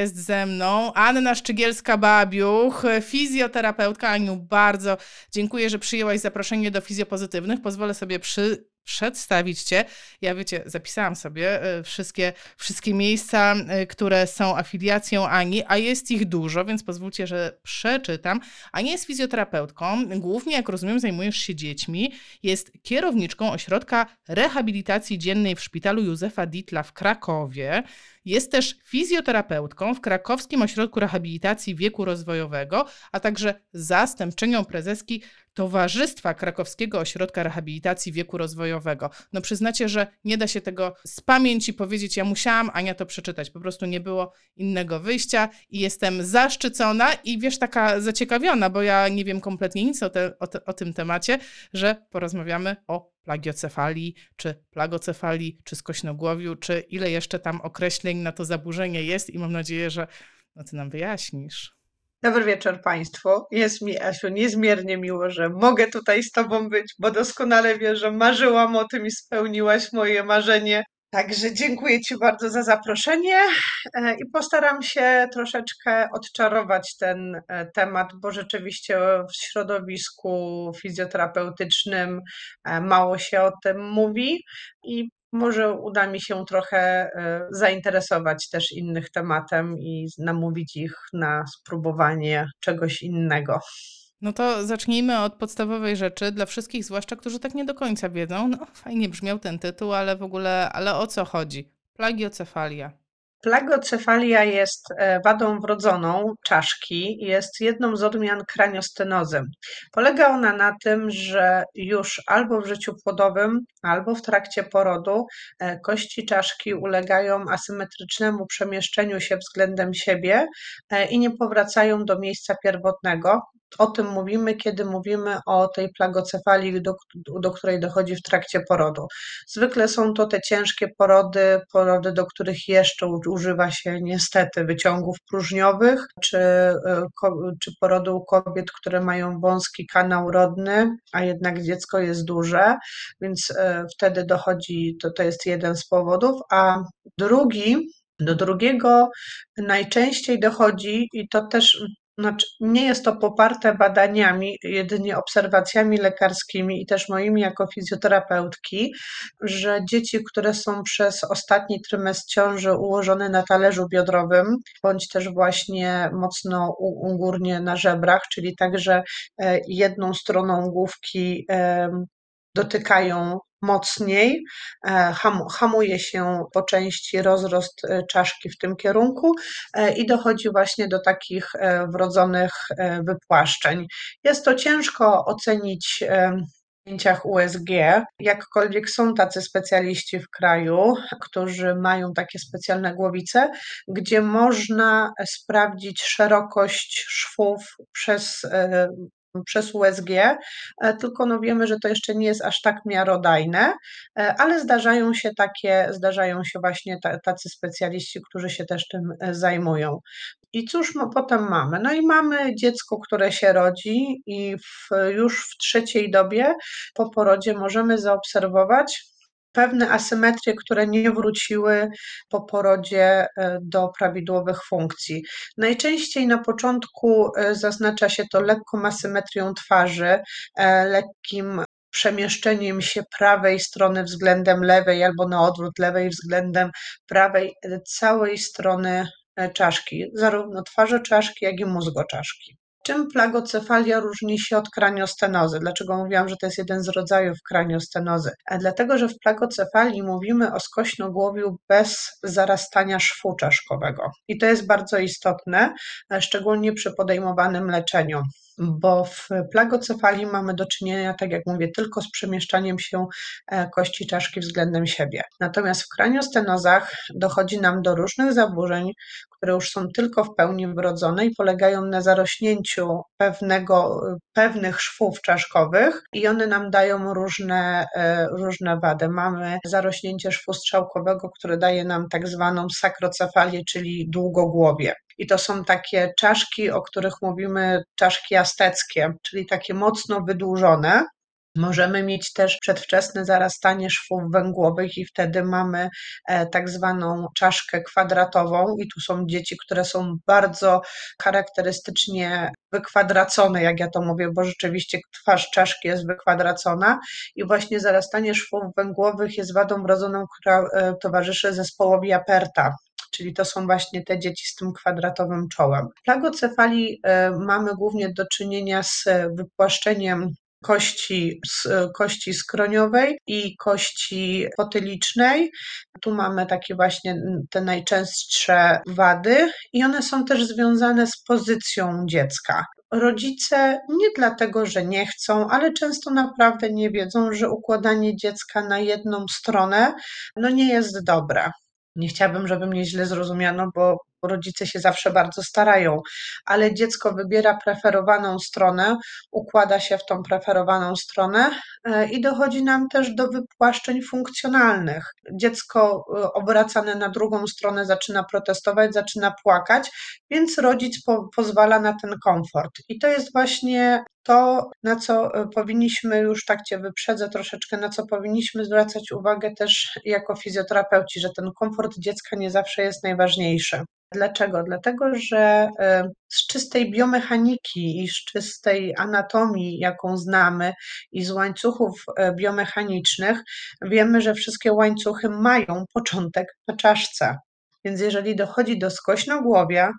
jest ze mną Anna Szczygielska-Babiuch, fizjoterapeutka. Aniu, bardzo dziękuję, że przyjęłaś zaproszenie do Fizjopozytywnych. Pozwolę sobie przy przedstawić Cię. Ja wiecie, zapisałam sobie e, wszystkie, wszystkie miejsca, e, które są afiliacją Ani, a jest ich dużo, więc pozwólcie, że przeczytam. Ania jest fizjoterapeutką, głównie, jak rozumiem, zajmujesz się dziećmi. Jest kierowniczką ośrodka rehabilitacji dziennej w szpitalu Józefa Ditla w Krakowie. Jest też fizjoterapeutką w Krakowskim Ośrodku Rehabilitacji Wieku Rozwojowego, a także zastępczynią prezeski Towarzystwa Krakowskiego Ośrodka Rehabilitacji Wieku Rozwojowego. No przyznacie, że nie da się tego z pamięci powiedzieć, ja musiałam Ania to przeczytać, po prostu nie było innego wyjścia i jestem zaszczycona i wiesz, taka zaciekawiona, bo ja nie wiem kompletnie nic o, te, o, te, o tym temacie, że porozmawiamy o plagiocefalii, czy plagocefalii, czy skośnogłowiu, czy ile jeszcze tam określeń na to zaburzenie jest i mam nadzieję, że no ty nam wyjaśnisz. Dobry wieczór Państwu. Jest mi, Asiu, niezmiernie miło, że mogę tutaj z Tobą być, bo doskonale wiesz, że marzyłam o tym i spełniłaś moje marzenie. Także dziękuję Ci bardzo za zaproszenie e, i postaram się troszeczkę odczarować ten e, temat, bo rzeczywiście w środowisku fizjoterapeutycznym e, mało się o tym mówi i może uda mi się trochę e, zainteresować też innych tematem i namówić ich na spróbowanie czegoś innego. No to zacznijmy od podstawowej rzeczy dla wszystkich, zwłaszcza którzy tak nie do końca wiedzą. No fajnie brzmiał ten tytuł, ale w ogóle, ale o co chodzi? Plagiocefalia. Plagocefalia jest e, wadą wrodzoną czaszki, jest jedną z odmian kraniostenozy. Polega ona na tym, że już albo w życiu płodowym, albo w trakcie porodu e, kości czaszki ulegają asymetrycznemu przemieszczeniu się względem siebie e, i nie powracają do miejsca pierwotnego, o tym mówimy, kiedy mówimy o tej plagocefalii, do, do której dochodzi w trakcie porodu. Zwykle są to te ciężkie porody, porody, do których jeszcze używa się niestety wyciągów próżniowych, czy, e, czy porody u kobiet, które mają wąski kanał rodny, a jednak dziecko jest duże, więc e, wtedy dochodzi, to, to jest jeden z powodów, a drugi, do drugiego najczęściej dochodzi, i to też nie jest to poparte badaniami, jedynie obserwacjami lekarskimi i też moimi jako fizjoterapeutki, że dzieci, które są przez ostatni trymestr ciąży ułożone na talerzu biodrowym, bądź też właśnie mocno ugórnie na żebrach, czyli także e, jedną stroną główki dotykają mocniej, e, hamuje się po części rozrost e, czaszki w tym kierunku e, i dochodzi właśnie do takich wrodzonych wypłaszczeń. Jest to ciężko ocenić zdjęciach USG, jakkolwiek są tacy specjaliści w kraju, którzy mają takie specjalne głowice, gdzie można sprawdzić szerokość szwów przez przez USG, e, tylko no wiemy, że to jeszcze nie jest aż tak miarodajne, e, ale zdarzają się takie, zdarzają się właśnie tacy specjaliści, którzy się też tym e, zajmują. I cóż potem mamy? No i mamy dziecko, które się rodzi i w, już w trzeciej dobie po porodzie możemy zaobserwować pewne asymetrie, które nie wróciły po porodzie e, do prawidłowych funkcji. Najczęściej na początku e, zaznacza się to lekką asymetrią twarzy, e, lekkim przemieszczeniem się prawej strony względem lewej albo na odwrót lewej względem prawej całej strony czaszki, zarówno twarzy czaszki, jak i mózgu czaszki. Czym plagocefalia różni się od kraniostenozy? Dlaczego mówiłam, że to jest jeden z rodzajów kraniostenozy? A dlatego, że w plagocefalii mówimy o skośnogłowiu bez zarastania szwu czaszkowego. I to jest bardzo istotne, szczególnie przy podejmowanym leczeniu bo w plagocefalii mamy do czynienia, tak jak mówię, tylko z przemieszczaniem się e, kości czaszki względem siebie. Natomiast w kraniostenozach dochodzi nam do różnych zaburzeń, które już są tylko w pełni wrodzone i polegają na zarośnięciu pewnego, pewnych szwów czaszkowych i one nam dają różne, e, różne wady. Mamy zarośnięcie szwu strzałkowego, które daje nam tak zwaną sakrocefalię, czyli długogłowie. I to są takie czaszki, o których mówimy czaszki azteckie, czyli takie mocno wydłużone, Możemy mieć też przedwczesne zarastanie szwów węgłowych i wtedy mamy e, tak zwaną czaszkę kwadratową i tu są dzieci, które są bardzo charakterystycznie wykwadracone, jak ja to mówię, bo rzeczywiście twarz czaszki jest wykwadracona i właśnie zarastanie szwów węgłowych jest wadą wrodzoną, która e, towarzyszy zespołowi Aperta czyli to są właśnie te dzieci z tym kwadratowym czołem. W plagocefalii e, mamy głównie do czynienia z wypłaszczeniem kości, kości skroniowej i kości potylicznej. Tu mamy takie właśnie te najczęstsze wady i one są też związane z pozycją dziecka. Rodzice nie dlatego, że nie chcą, ale często naprawdę nie wiedzą, że układanie dziecka na jedną stronę no nie jest dobre. Nie chciałabym, żeby mnie źle zrozumiano, bo rodzice się zawsze bardzo starają, ale dziecko wybiera preferowaną stronę, układa się w tą preferowaną stronę e, i dochodzi nam też do wypłaszczeń funkcjonalnych. Dziecko e, obracane na drugą stronę zaczyna protestować, zaczyna płakać, więc rodzic po, pozwala na ten komfort. I to jest właśnie to, na co e, powinniśmy, już tak Cię wyprzedzę troszeczkę, na co powinniśmy zwracać uwagę też jako fizjoterapeuci, że ten komfort dziecka nie zawsze jest najważniejszy. Dlaczego? Dlatego, że e, z czystej biomechaniki i z czystej anatomii, jaką znamy, i z łańcuchów e, biomechanicznych, wiemy, że wszystkie łańcuchy mają początek na czaszce. Więc jeżeli dochodzi do skośnogłowia,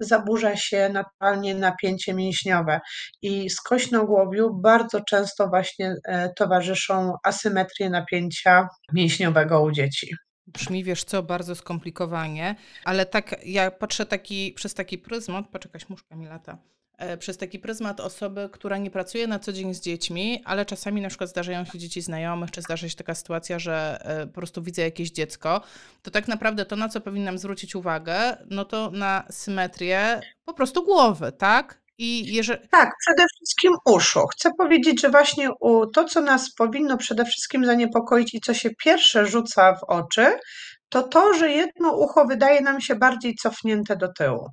zaburza się naturalnie napięcie mięśniowe i skośnogłowiu bardzo często właśnie e, towarzyszą asymetrie napięcia mięśniowego u dzieci. Brzmi, wiesz co, bardzo skomplikowanie, ale tak ja patrzę taki, przez taki pryzmat, jakaś muszka mi lata, przez taki pryzmat osoby, która nie pracuje na co dzień z dziećmi, ale czasami na przykład zdarzają się dzieci znajomych, czy zdarza się taka sytuacja, że e, po prostu widzę jakieś dziecko, to tak naprawdę to, na co powinnam zwrócić uwagę, no to na symetrię po prostu głowy, tak? I jeżeli... Tak, przede wszystkim uszu. Chcę powiedzieć, że właśnie to, co nas powinno przede wszystkim zaniepokoić i co się pierwsze rzuca w oczy, to to, że jedno ucho wydaje nam się bardziej cofnięte do tyłu.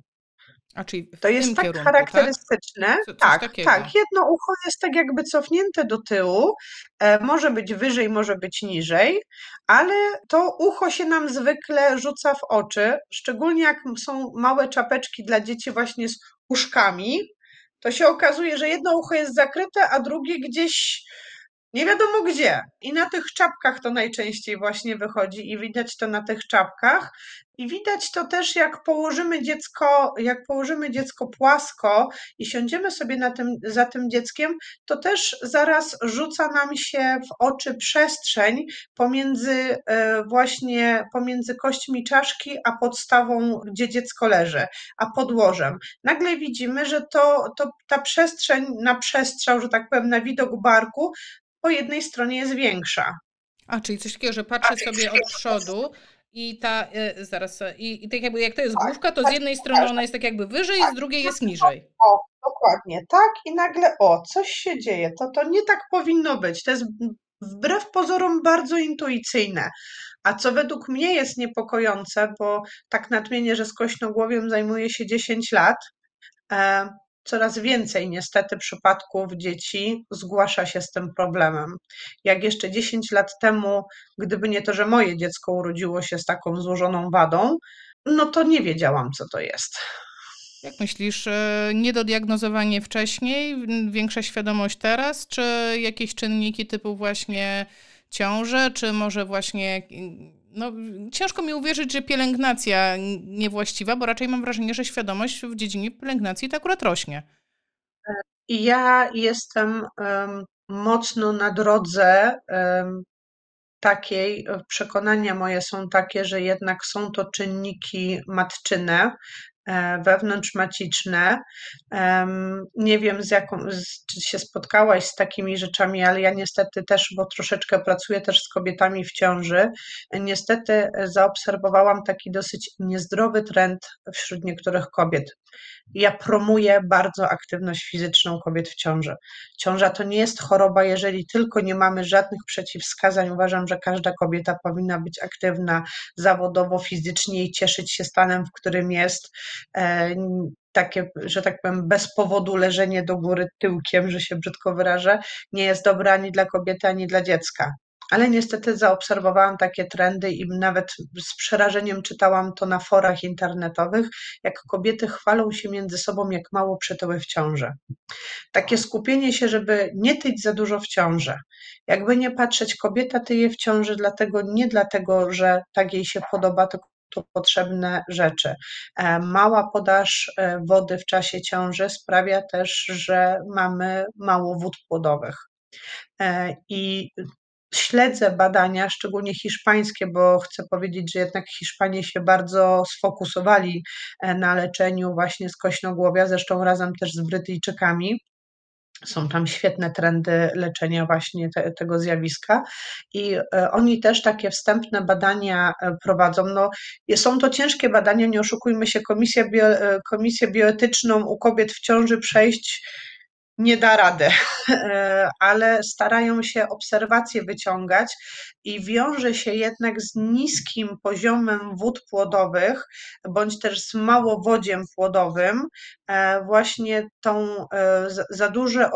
A czyli to jest tak kierunku, charakterystyczne. Tak? Co, tak, tak. Jedno ucho jest tak jakby cofnięte do tyłu, e, może być wyżej, może być niżej, ale to ucho się nam zwykle rzuca w oczy, szczególnie jak są małe czapeczki dla dzieci właśnie z uszkami, to się okazuje, że jedno ucho jest zakryte, a drugie gdzieś nie wiadomo gdzie. I na tych czapkach to najczęściej właśnie wychodzi i widać to na tych czapkach. I widać to też, jak położymy dziecko, jak położymy dziecko płasko i siądziemy sobie na tym, za tym dzieckiem, to też zaraz rzuca nam się w oczy przestrzeń pomiędzy e, właśnie pomiędzy kośćmi czaszki a podstawą, gdzie dziecko leży, a podłożem. Nagle widzimy, że to, to ta przestrzeń na przestrzał, że tak powiem, na widok barku po jednej stronie jest większa. A, czyli coś takiego, że patrzę sobie od przodu i ta, y, zaraz, i, i tak jakby jak to jest tak, główka, to z tak, jednej strony ona jest tak jakby wyżej, z drugiej jest niżej. O, dokładnie, tak i nagle, o, coś się dzieje, to, to nie tak powinno być, to jest wbrew pozorom bardzo intuicyjne. A co według mnie jest niepokojące, bo tak nadmienię, że z kośnogłowiem zajmuję się 10 lat, e, coraz więcej niestety przypadków dzieci zgłasza się z tym problemem. Jak jeszcze 10 lat temu, gdyby nie to, że moje dziecko urodziło się z taką złożoną wadą, no to nie wiedziałam, co to jest. Jak myślisz, e, niedodiagnozowanie wcześniej, większa świadomość teraz, czy jakieś czynniki typu właśnie ciąże, czy może właśnie no, ciężko mi uwierzyć, że pielęgnacja niewłaściwa, bo raczej mam wrażenie, że świadomość w dziedzinie pielęgnacji to akurat rośnie. Ja jestem um, mocno na drodze um, takiej, przekonania moje są takie, że jednak są to czynniki matczyne, E, wewnątrzmaciczne. Nie wiem, z jaką, czy się spotkałaś z takimi rzeczami, ale ja niestety też, bo troszeczkę pracuję też z kobietami w ciąży, niestety zaobserwowałam taki dosyć niezdrowy trend wśród niektórych kobiet. Ja promuję bardzo aktywność fizyczną kobiet w ciąży. Ciąża to nie jest choroba, jeżeli tylko nie mamy żadnych przeciwwskazań. Uważam, że każda kobieta powinna być aktywna zawodowo, fizycznie i cieszyć się stanem, w którym jest. E, takie, że tak powiem, bez powodu leżenie do góry tyłkiem, że się brzydko wyrażę, nie jest dobre ani dla kobiety, ani dla dziecka. Ale niestety zaobserwowałam takie trendy i nawet z przerażeniem czytałam to na forach internetowych, jak kobiety chwalą się między sobą, jak mało przytyły w ciąży. Takie skupienie się, żeby nie tyć za dużo w ciąży. Jakby nie patrzeć, kobieta tyje w ciąży dlatego, nie dlatego, że tak jej się podoba, tylko potrzebne rzeczy. E, mała podaż e, wody w czasie ciąży sprawia też, że mamy mało wód płodowych. E, I śledzę badania, szczególnie hiszpańskie, bo chcę powiedzieć, że jednak Hiszpanie się bardzo sfokusowali na leczeniu właśnie skośnogłowia, zresztą razem też z Brytyjczykami. Są tam świetne trendy leczenia właśnie te, tego zjawiska i e, oni też takie wstępne badania e, prowadzą. No, są to ciężkie badania, nie oszukujmy się, komisję, bio, e, komisję bioetyczną u kobiet w ciąży przejść nie da rady, ale starają się obserwacje wyciągać i wiąże się jednak z niskim poziomem wód płodowych, bądź też z małowodziem płodowym, e, właśnie tą e, za duże,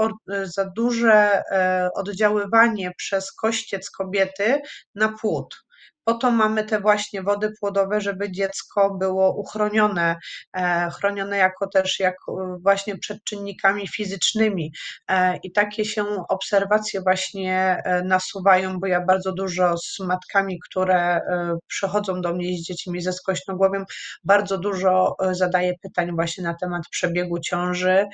za duże e, oddziaływanie przez kościec kobiety na płód. Po to mamy te właśnie wody płodowe, żeby dziecko było uchronione, e, chronione jako też jak e, właśnie przed czynnikami fizycznymi. E, I takie się obserwacje właśnie nasuwają, bo ja bardzo dużo z matkami, które przychodzą do mnie z dziećmi ze skośnogłowiem, bardzo dużo zadaję pytań właśnie na temat przebiegu ciąży,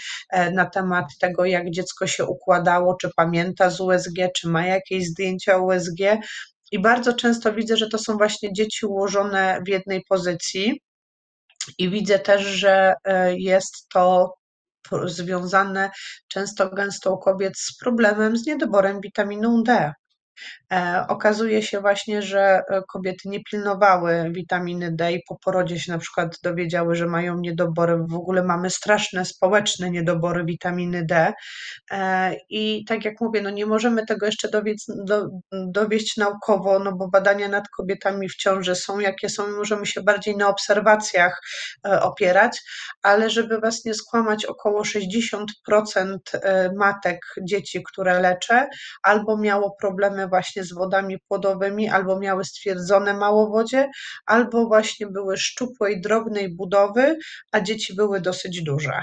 na temat tego, jak dziecko się układało, czy pamięta z USG, czy ma jakieś zdjęcia USG, i bardzo często widzę, że to są właśnie dzieci ułożone w jednej pozycji. I widzę też, że e, jest to związane często gęsto u kobiet z problemem z niedoborem witaminą D. E, okazuje się właśnie, że e, kobiety nie pilnowały witaminy D i po porodzie się na przykład dowiedziały, że mają niedobory. W ogóle mamy straszne społeczne niedobory witaminy D. E, I tak jak mówię, no nie możemy tego jeszcze dowieść, do, dowieść naukowo, no bo badania nad kobietami w ciąży są jakie są i możemy się bardziej na obserwacjach opierać, ale żeby was nie skłamać, około 60% matek dzieci, które leczę, albo miało problemy właśnie z wodami płodowymi, albo miały stwierdzone małowodzie, albo właśnie były szczupłej, drobnej budowy, a dzieci były dosyć duże.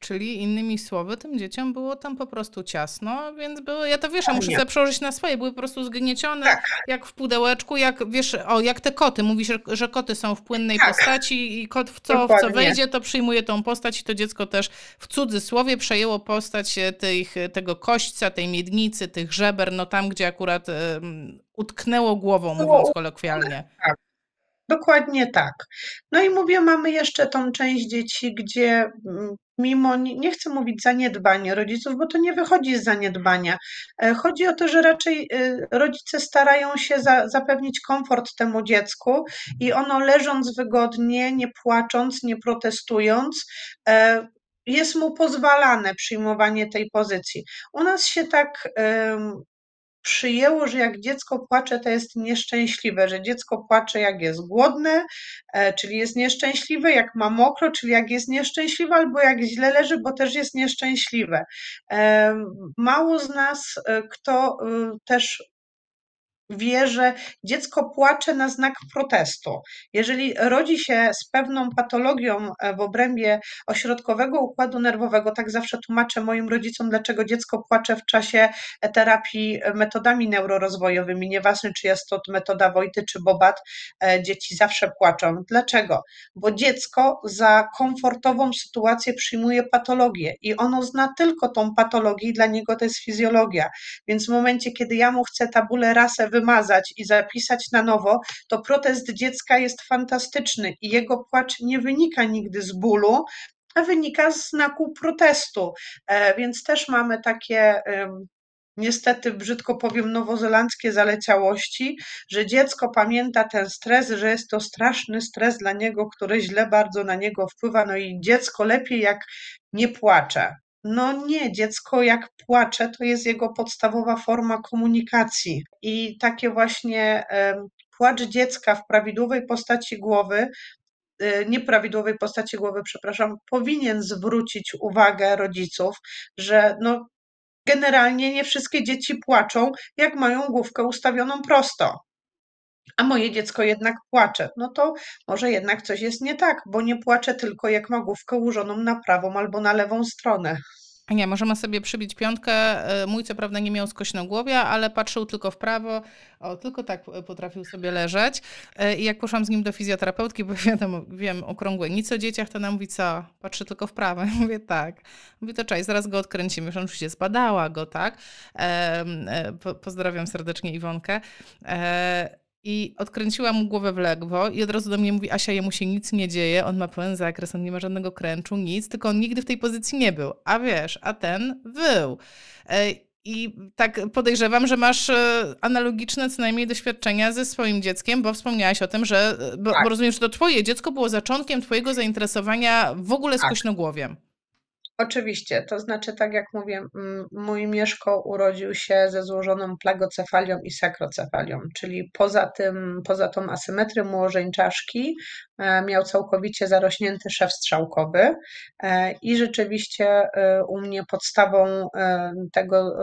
Czyli innymi słowy, tym dzieciom było tam po prostu ciasno, więc były, ja to wiesz, ja muszę sobie przełożyć na swoje, były po prostu zgniecione, tak. jak w pudełeczku, jak wiesz, o, jak te koty, mówisz, że, że koty są w płynnej tak. postaci i kot w co, w co wejdzie, to przyjmuje tą postać i to dziecko też w cudzysłowie przejęło postać e, tych, tego kośćca, tej miednicy, tych żeber, no tam, gdzie akurat um, utknęło głową, mówiąc kolokwialnie. Tak. Dokładnie tak. No i mówię, mamy jeszcze tą część dzieci, gdzie mm, mimo, nie chcę mówić zaniedbania rodziców, bo to nie wychodzi z zaniedbania. E, chodzi o to, że raczej e, rodzice starają się za, zapewnić komfort temu dziecku i ono leżąc wygodnie, nie płacząc, nie protestując, e, jest mu pozwalane przyjmowanie tej pozycji. U nas się tak przyjęło, że jak dziecko płacze, to jest nieszczęśliwe, że dziecko płacze jak jest głodne, e, czyli jest nieszczęśliwe, jak ma mokro, czyli jak jest nieszczęśliwe, albo jak źle leży, bo też jest nieszczęśliwe. E, mało z nas, e, kto też wie, że dziecko płacze na znak protestu. Jeżeli rodzi się z pewną patologią e, w obrębie ośrodkowego układu nerwowego, tak zawsze tłumaczę moim rodzicom, dlaczego dziecko płacze w czasie e, terapii e, metodami neurorozwojowymi, nieważne czy jest to metoda Wojty czy Bobat, dzieci zawsze płaczą. Dlaczego? Bo dziecko za komfortową sytuację przyjmuje patologię i ono zna tylko tą patologię i dla niego to jest fizjologia. Więc w momencie, kiedy ja mu chcę tabulę rasę wy wymazać i zapisać na nowo, to protest dziecka jest fantastyczny i jego płacz nie wynika nigdy z bólu, a wynika z znaku protestu. E, więc też mamy takie niestety brzydko powiem, nowozelandzkie zaleciałości, że dziecko pamięta ten stres, że jest to straszny stres dla niego, który źle bardzo na niego wpływa. No i dziecko lepiej jak nie płacze. No nie, dziecko jak płacze, to jest jego podstawowa forma komunikacji. I takie właśnie płacz dziecka w prawidłowej postaci głowy y, nieprawidłowej postaci głowy, przepraszam, powinien zwrócić uwagę rodziców, że no, generalnie nie wszystkie dzieci płaczą, jak mają główkę ustawioną prosto. A moje dziecko jednak płacze. No to może jednak coś jest nie tak, bo nie płacze tylko jak ma główkę ułożoną na prawą albo na lewą stronę. Nie, możemy sobie przybić piątkę. E, mój co prawda nie miał skośnogłowia, ale patrzył tylko w prawo. O, tylko tak potrafił sobie leżeć. E, I jak poszłam z nim do fizjoterapeutki, bo wiadomo, wiem okrągłe nic o dzieciach, to ona mówi co? Patrzy tylko w prawo. Ja mówię tak. Mówię to cześć, zaraz go odkręcimy. Już oczywiście zbadała go, tak? E, po, pozdrawiam serdecznie Iwonkę. I odkręciła mu głowę w lewo i od razu do mnie mówi, Asia, jemu się nic nie dzieje, on ma pełen zakres, on nie ma żadnego kręczu, nic, tylko on nigdy w tej pozycji nie był. A wiesz, a ten był. E, I tak podejrzewam, że masz e, analogiczne co najmniej doświadczenia ze swoim dzieckiem, bo wspomniałaś o tym, że, bo, tak. bo rozumiem, że to twoje dziecko było zaczątkiem twojego zainteresowania w ogóle tak. skośnogłowiem. Oczywiście, to znaczy, tak jak mówię, mój Mieszko urodził się ze złożoną plagocefalią i sakrocefalią, czyli poza tym, poza tą asymetrią ułożeń czaszki e, miał całkowicie zarośnięty szef strzałkowy e, i rzeczywiście e, u mnie podstawą tego,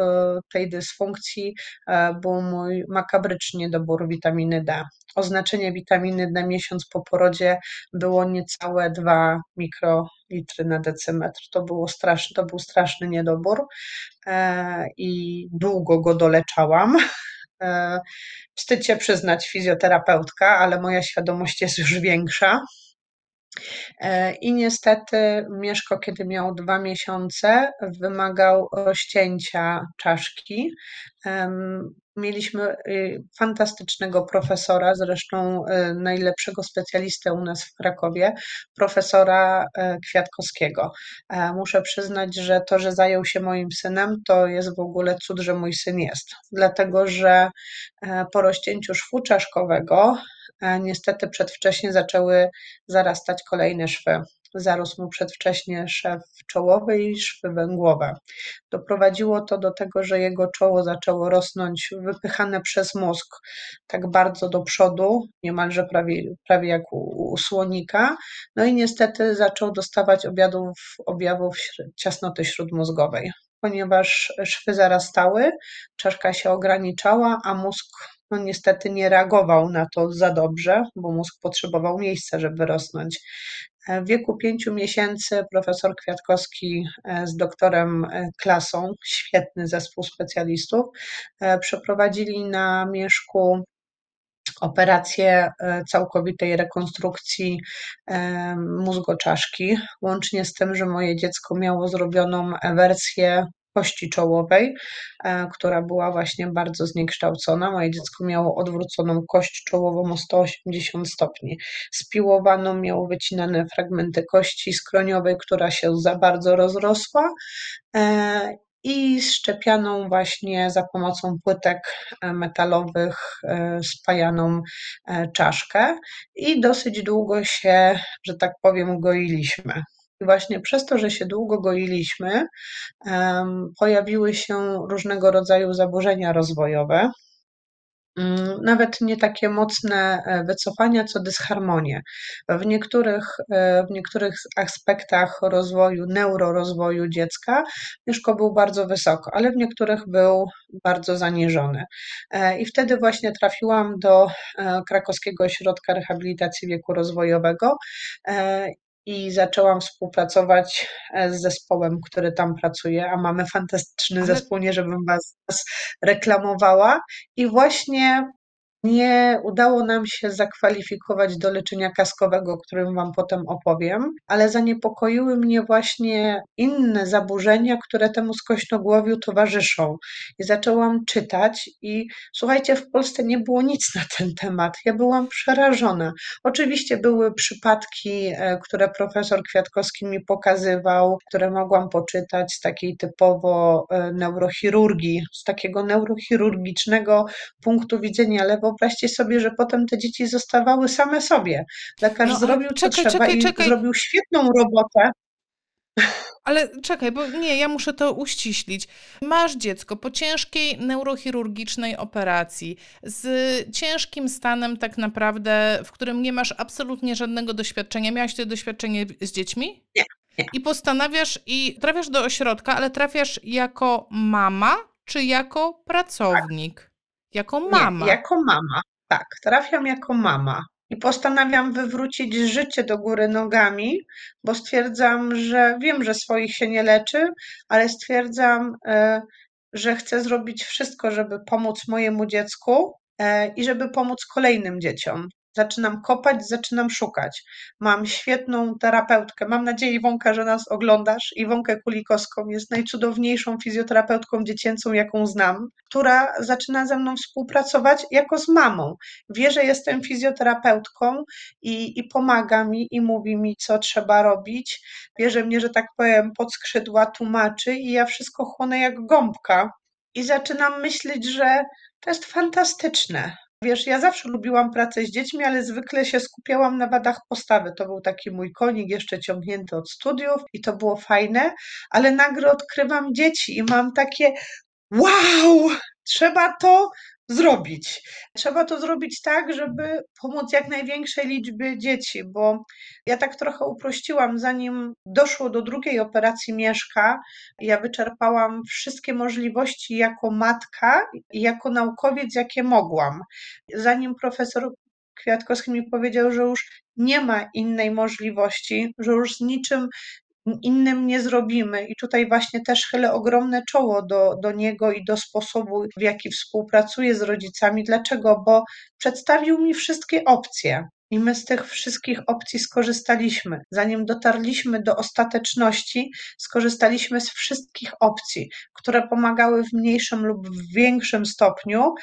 tej dysfunkcji był mój makabryczny niedobór witaminy D. Oznaczenie witaminy D miesiąc po porodzie było niecałe 2 mikrolitry na decymetr. To, było straszny, to był straszny niedobór e, i długo go doleczałam. E, wstyd się przyznać, fizjoterapeutka, ale moja świadomość jest już większa. E, I niestety Mieszko, kiedy miał dwa miesiące, wymagał rozcięcia czaszki. Mieliśmy y, fantastycznego profesora, zresztą y, najlepszego specjalistę u nas w Krakowie, profesora e, Kwiatkowskiego. E, muszę przyznać, że to, że zajął się moim synem, to jest w ogóle cud, że mój syn jest. Dlatego, że po rozcięciu szwu czaszkowego niestety przedwcześnie zaczęły zarastać kolejne szwy. Zarósł mu przedwcześnie szef czołowy i szwy węgłowe. Doprowadziło to do tego, że jego czoło zaczęło rosnąć wypychane przez mózg tak bardzo do przodu, niemalże prawie, prawie jak u, u słonika. No i niestety zaczął dostawać objawów, objawów ciasnoty śródmózgowej ponieważ szwy zarastały, czaszka się ograniczała, a mózg no niestety nie reagował na to za dobrze, bo mózg potrzebował miejsca, żeby rosnąć. W wieku pięciu miesięcy profesor Kwiatkowski e, z doktorem e, Klasą, świetny zespół specjalistów, e, przeprowadzili na Mieszku operację całkowitej rekonstrukcji mózgoczaszki, łącznie z tym, że moje dziecko miało zrobioną wersję kości czołowej, e, która była właśnie bardzo zniekształcona. Moje dziecko miało odwróconą kość czołową o 180 stopni. Spiłowaną miało wycinane fragmenty kości skroniowej, która się za bardzo rozrosła e, i szczepianą właśnie za pomocą płytek e, metalowych spajaną czaszkę i dosyć długo się, że tak powiem, goiliśmy. I właśnie przez to, że się długo goiliśmy, pojawiły się różnego rodzaju zaburzenia rozwojowe, mm, nawet nie takie mocne e, wycofania, co dysharmonie. W niektórych, e, w niektórych aspektach rozwoju, neurorozwoju dziecka Mieszko był bardzo wysoko, ale w niektórych był bardzo zaniżony. E, I wtedy właśnie trafiłam do Krakowskiego Ośrodka Rehabilitacji Wieku Rozwojowego i zaczęłam współpracować e, z zespołem, który tam pracuje, a mamy fantastyczny zespół, nie żebym was reklamowała. I właśnie nie udało nam się zakwalifikować do leczenia kaskowego, o którym Wam potem opowiem, ale zaniepokoiły mnie właśnie inne zaburzenia, które temu skośnogłowiu towarzyszą. I zaczęłam czytać i słuchajcie, w Polsce nie było nic na ten temat. Ja byłam przerażona. Oczywiście były przypadki, e, które profesor Kwiatkowski mi pokazywał, które mogłam poczytać z takiej typowo e, neurochirurgii, z takiego neurochirurgicznego punktu widzenia, ale wyobraźcie sobie, że potem te dzieci zostawały same sobie. Lekarz no, zrobił co czekaj, trzeba czekaj, i czekaj. zrobił świetną robotę. Ale czekaj, bo nie, ja muszę to uściślić. Masz dziecko po ciężkiej neurochirurgicznej operacji, z ciężkim stanem tak naprawdę, w którym nie masz absolutnie żadnego doświadczenia. Miałaś to doświadczenie z dziećmi? Nie, nie. I postanawiasz i trafiasz do ośrodka, ale trafiasz jako mama czy jako pracownik? Jako mama. Nie, jako mama. Tak, trafiam jako mama. I postanawiam wywrócić życie do góry nogami, bo stwierdzam, że wiem, że swoich się nie leczy, ale stwierdzam, e, że chcę zrobić wszystko, żeby pomóc mojemu dziecku e, i żeby pomóc kolejnym dzieciom. Zaczynam kopać, zaczynam szukać. Mam świetną terapeutkę. Mam nadzieję, Iwonka, że nas oglądasz. Iwonkę Kulikowską jest najcudowniejszą fizjoterapeutką dziecięcą, jaką znam, która zaczyna ze mną współpracować jako z mamą. Wie, że jestem fizjoterapeutką i, i pomaga mi i mówi mi, co trzeba robić. Bierze mnie, że tak powiem, pod skrzydła, tłumaczy i ja wszystko chłonę jak gąbka. I zaczynam myśleć, że to jest fantastyczne. Wiesz, ja zawsze lubiłam pracę z dziećmi, ale zwykle się skupiałam na wadach postawy. To był taki mój konik jeszcze ciągnięty od studiów i to było fajne, ale nagle odkrywam dzieci i mam takie wow, trzeba to zrobić. Trzeba to zrobić tak, żeby pomóc jak największej liczbie dzieci, bo ja tak trochę uprościłam, zanim doszło do drugiej operacji mieszka, ja wyczerpałam wszystkie możliwości jako matka i jako naukowiec, jakie mogłam. Zanim profesor Kwiatkowski mi powiedział, że już nie ma innej możliwości, że już z niczym innym nie zrobimy. I tutaj właśnie też chylę ogromne czoło do, do niego i do sposobu, w jaki współpracuje z rodzicami. Dlaczego? Bo przedstawił mi wszystkie opcje. I my z tych wszystkich opcji skorzystaliśmy. Zanim dotarliśmy do ostateczności, skorzystaliśmy z wszystkich opcji, które pomagały w mniejszym lub w większym stopniu,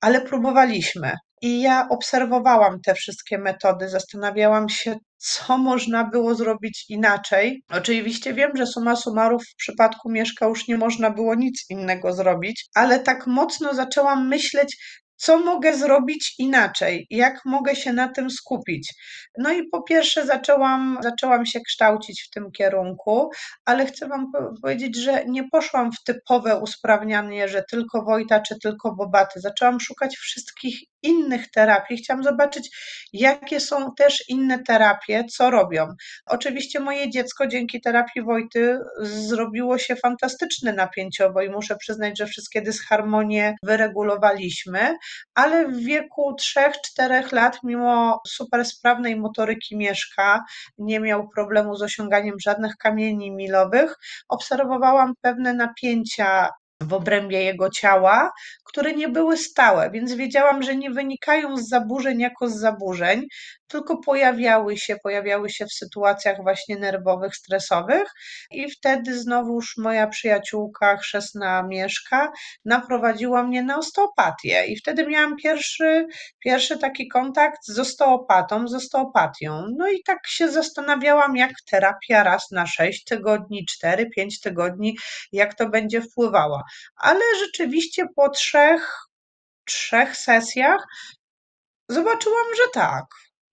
ale próbowaliśmy. I ja obserwowałam te wszystkie metody, zastanawiałam się, co można było zrobić inaczej. Oczywiście wiem, że suma summarów w przypadku Mieszka już nie można było nic innego zrobić, ale tak mocno zaczęłam myśleć, co mogę zrobić inaczej, jak mogę się na tym skupić. No i po pierwsze zaczęłam, zaczęłam się kształcić w tym kierunku, ale chcę Wam powiedzieć, że nie poszłam w typowe usprawnianie, że tylko Wojta czy tylko Bobaty. Zaczęłam szukać wszystkich innych terapii. Chciałam zobaczyć, jakie są też inne terapie, co robią. Oczywiście moje dziecko dzięki terapii Wojty zrobiło się fantastyczne napięciowo i muszę przyznać, że wszystkie dysharmonie wyregulowaliśmy, ale w wieku 3-4 lat, mimo super sprawnej motoryki mieszka, nie miał problemu z osiąganiem żadnych kamieni milowych, obserwowałam pewne napięcia w obrębie jego ciała, które nie były stałe, więc wiedziałam, że nie wynikają z zaburzeń jako z zaburzeń, tylko pojawiały się, pojawiały się w sytuacjach właśnie nerwowych, stresowych i wtedy znowuż moja przyjaciółka chrzestna Mieszka naprowadziła mnie na osteopatię i wtedy miałam pierwszy, pierwszy taki kontakt z osteopatą, z osteopatią. No i tak się zastanawiałam, jak terapia raz na 6 tygodni, 4-5 tygodni, jak to będzie wpływała. Ale rzeczywiście po trzech, trzech sesjach zobaczyłam, że tak,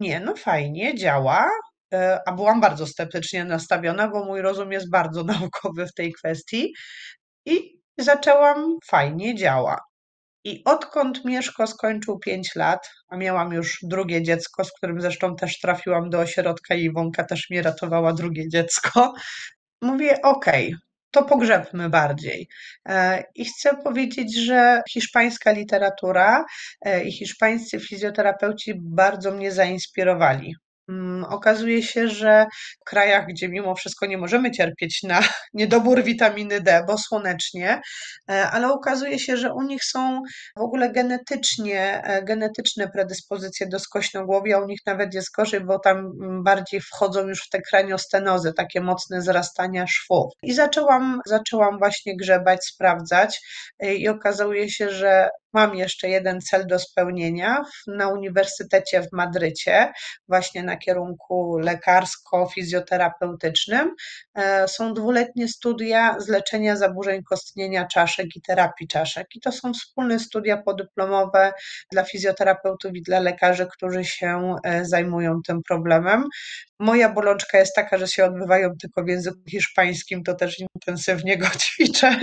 nie, no fajnie, działa, e, a byłam bardzo sceptycznie nastawiona, bo mój rozum jest bardzo naukowy w tej kwestii i zaczęłam, fajnie działa. I odkąd Mieszko skończył 5 lat, a miałam już drugie dziecko, z którym zresztą też trafiłam do ośrodka i Iwonka też mi ratowała drugie dziecko, mówię, okej, okay, to pogrzebmy bardziej. E, I chcę powiedzieć, że hiszpańska literatura e, i hiszpańscy fizjoterapeuci bardzo mnie zainspirowali. Mm, okazuje się, że w krajach, gdzie mimo wszystko nie możemy cierpieć na niedobór witaminy D, bo słonecznie, e, ale okazuje się, że u nich są w ogóle genetycznie, e, genetyczne predyspozycje do skośnogłowia, u nich nawet jest gorzej, bo tam mm, bardziej wchodzą już w te kraniostenozy, takie mocne zrastania szwów. I zaczęłam, zaczęłam właśnie grzebać, sprawdzać e, i okazuje się, że mam jeszcze jeden cel do spełnienia na Uniwersytecie w Madrycie, właśnie na kierunku lekarsko-fizjoterapeutycznym e, są dwuletnie studia z leczenia zaburzeń kostnienia czaszek i terapii czaszek. I to są wspólne studia podyplomowe dla fizjoterapeutów i dla lekarzy, którzy się e, zajmują tym problemem. Moja bolączka jest taka, że się odbywają tylko w języku hiszpańskim, to też intensywnie go ćwiczę,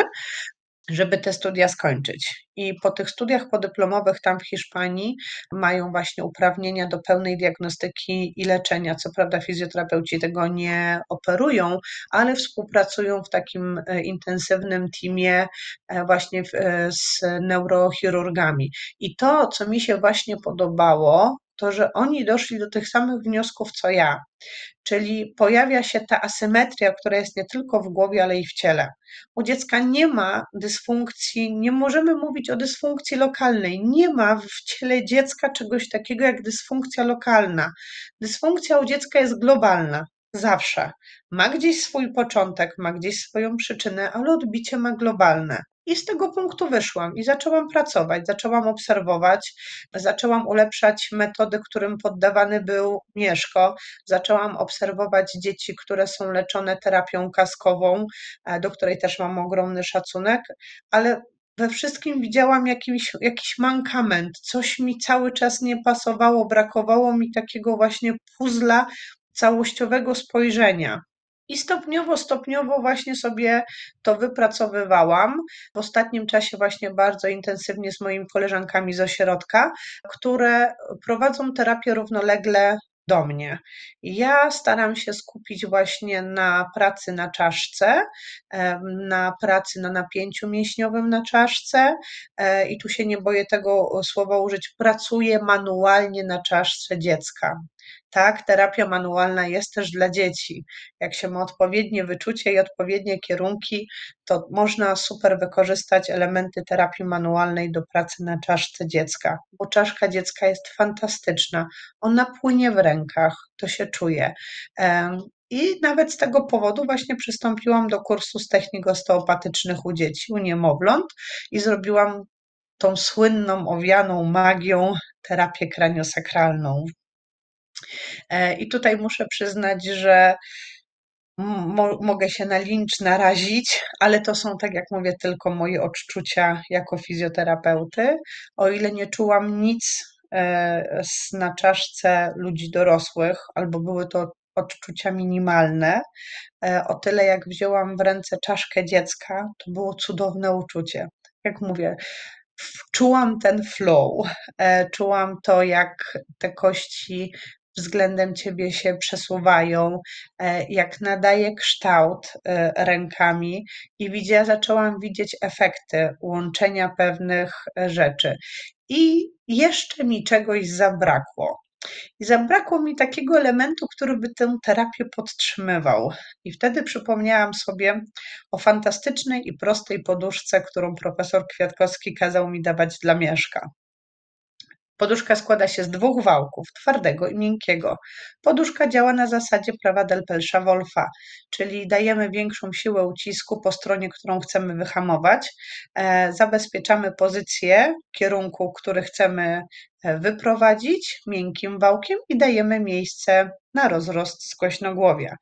żeby te studia skończyć. I po tych studiach podyplomowych tam w Hiszpanii mają właśnie uprawnienia do pełnej diagnostyki i leczenia. Co prawda fizjoterapeuci tego nie operują, ale współpracują w takim e, intensywnym teamie e, właśnie e, z neurochirurgami. I to, co mi się właśnie podobało, to że oni doszli do tych samych wniosków co ja. Czyli pojawia się ta asymetria, która jest nie tylko w głowie, ale i w ciele. U dziecka nie ma dysfunkcji, nie możemy mówić o dysfunkcji lokalnej. Nie ma w ciele dziecka czegoś takiego jak dysfunkcja lokalna. Dysfunkcja u dziecka jest globalna. Zawsze. Ma gdzieś swój początek, ma gdzieś swoją przyczynę, ale odbicie ma globalne. I z tego punktu wyszłam i zaczęłam pracować, zaczęłam obserwować, zaczęłam ulepszać metody, którym poddawany był Mieszko, zaczęłam obserwować dzieci, które są leczone terapią kaskową, e, do której też mam ogromny szacunek, ale we wszystkim widziałam jakiś, jakiś mankament, coś mi cały czas nie pasowało, brakowało mi takiego właśnie puzla całościowego spojrzenia. I stopniowo, stopniowo właśnie sobie to wypracowywałam. W ostatnim czasie właśnie bardzo intensywnie z moimi koleżankami z ośrodka, które prowadzą terapię równolegle do mnie. Ja staram się skupić właśnie na pracy na czaszce, na pracy na napięciu mięśniowym na czaszce e, i tu się nie boję tego słowa użyć, pracuję manualnie na czaszce dziecka. Tak, terapia manualna jest też dla dzieci. Jak się ma odpowiednie wyczucie i odpowiednie kierunki, to można super wykorzystać elementy terapii manualnej do pracy na czaszce dziecka, bo czaszka dziecka jest fantastyczna. Ona płynie w rękach, to się czuje. I nawet z tego powodu właśnie przystąpiłam do kursu z technik osteopatycznych u dzieci, u niemowląt i zrobiłam tą słynną, owianą magią terapię kraniosakralną. E, I tutaj muszę przyznać, że mo mogę się na lincz narazić, ale to są, tak jak mówię, tylko moje odczucia jako fizjoterapeuty. O ile nie czułam nic e, na czaszce ludzi dorosłych, albo były to odczucia minimalne, e, o tyle jak wzięłam w ręce czaszkę dziecka, to było cudowne uczucie. Jak mówię, czułam ten flow, czułam to, jak te kości względem ciebie się przesuwają, e, jak nadaje kształt e, rękami i widzia, zaczęłam widzieć efekty łączenia pewnych e, rzeczy. I jeszcze mi czegoś zabrakło. I zabrakło mi takiego elementu, który by tę terapię podtrzymywał. I wtedy przypomniałam sobie o fantastycznej i prostej poduszce, którą profesor Kwiatkowski kazał mi dawać dla Mieszka. Poduszka składa się z dwóch wałków, twardego i miękkiego. Poduszka działa na zasadzie prawa Delpelsza-Wolfa, czyli dajemy większą siłę ucisku po stronie, którą chcemy wyhamować, e, zabezpieczamy pozycję kierunku, który chcemy e, wyprowadzić miękkim wałkiem i dajemy miejsce na rozrost skośnogłowia.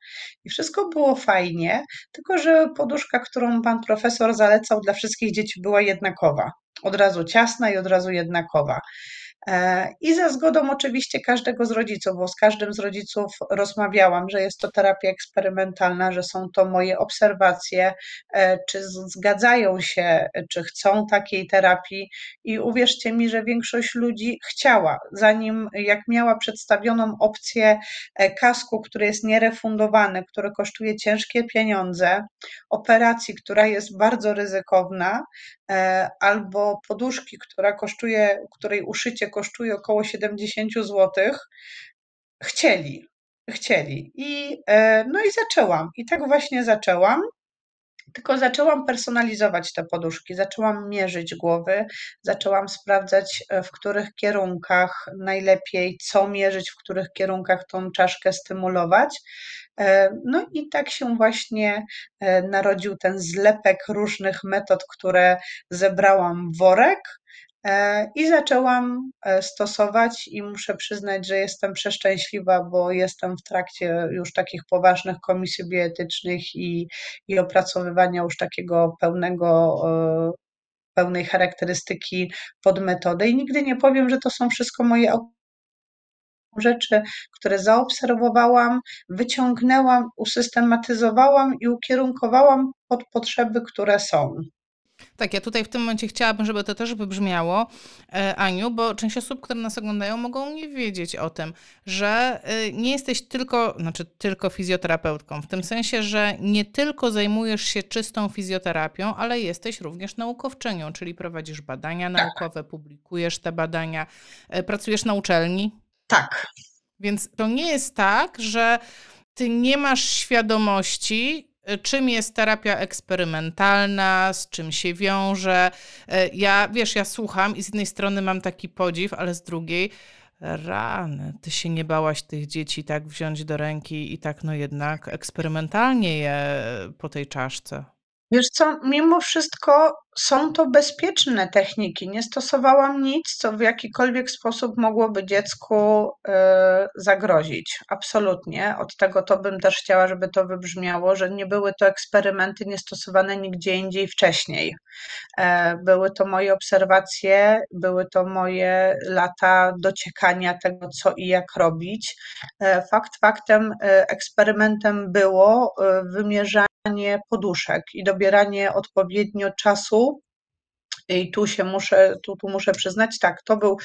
I wszystko było fajnie, tylko że poduszka, którą pan profesor zalecał dla wszystkich dzieci była jednakowa. Od razu ciasna i od razu jednakowa. E, I za zgodą oczywiście każdego z rodziców, bo z każdym z rodziców rozmawiałam, że jest to terapia eksperymentalna, że są to moje obserwacje, e, czy zgadzają się, czy chcą takiej terapii. I uwierzcie mi, że większość ludzi chciała, zanim jak miała przedstawioną opcję e, kasku, który jest nierefundowany, który kosztuje ciężkie pieniądze, operacji, która jest bardzo ryzykowna, albo poduszki, która kosztuje, której uszycie kosztuje około 70 zł, chcieli, chcieli. I, e, no i zaczęłam. I tak właśnie zaczęłam. Tylko zaczęłam personalizować te poduszki, zaczęłam mierzyć głowy, zaczęłam sprawdzać, e, w których kierunkach najlepiej, co mierzyć, w których kierunkach tą czaszkę stymulować. E, no i tak się właśnie narodził ten zlepek różnych metod, które zebrałam w worek E, I zaczęłam e, stosować i muszę przyznać, że jestem przeszczęśliwa, bo jestem w trakcie już takich poważnych komisji bioetycznych i, i opracowywania już takiego pełnego, e, pełnej charakterystyki pod metodę. I nigdy nie powiem, że to są wszystko moje rzeczy, które zaobserwowałam, wyciągnęłam, usystematyzowałam i ukierunkowałam pod potrzeby, które są. Tak, ja tutaj w tym momencie chciałabym, żeby to też wybrzmiało, e, Aniu, bo część osób, które nas oglądają, mogą nie wiedzieć o tym, że e, nie jesteś tylko, znaczy tylko fizjoterapeutką, w tym sensie, że nie tylko zajmujesz się czystą fizjoterapią, ale jesteś również naukowczynią, czyli prowadzisz badania Tak. naukowe, publikujesz te badania, e, pracujesz na uczelni. Tak, Więc to nie jest tak, że ty nie masz świadomości, czym jest terapia eksperymentalna, z czym się wiąże. Y, Ja, wiesz, ja słucham i z jednej strony mam taki podziw, ale z drugiej, rany, ty się nie bałaś tych dzieci tak wziąć do ręki i tak no jednak eksperymentalnie je po tej czaszce. Wiesz co, mimo wszystko są to bezpieczne techniki. Nie stosowałam nic, co w jakikolwiek sposób mogłoby dziecku e, zagrozić. Absolutnie. Od tego to bym też chciała, żeby to wybrzmiało, że nie były to eksperymenty niestosowane nigdzie indziej wcześniej. E, Były to moje obserwacje, były to moje lata dociekania tego, co i jak robić. E, Fakt faktem, e, eksperymentem było e, wymierzanie poduszek i dobieranie odpowiednio czasu. I tu się muszę, tu, tu muszę przyznać, tak, to był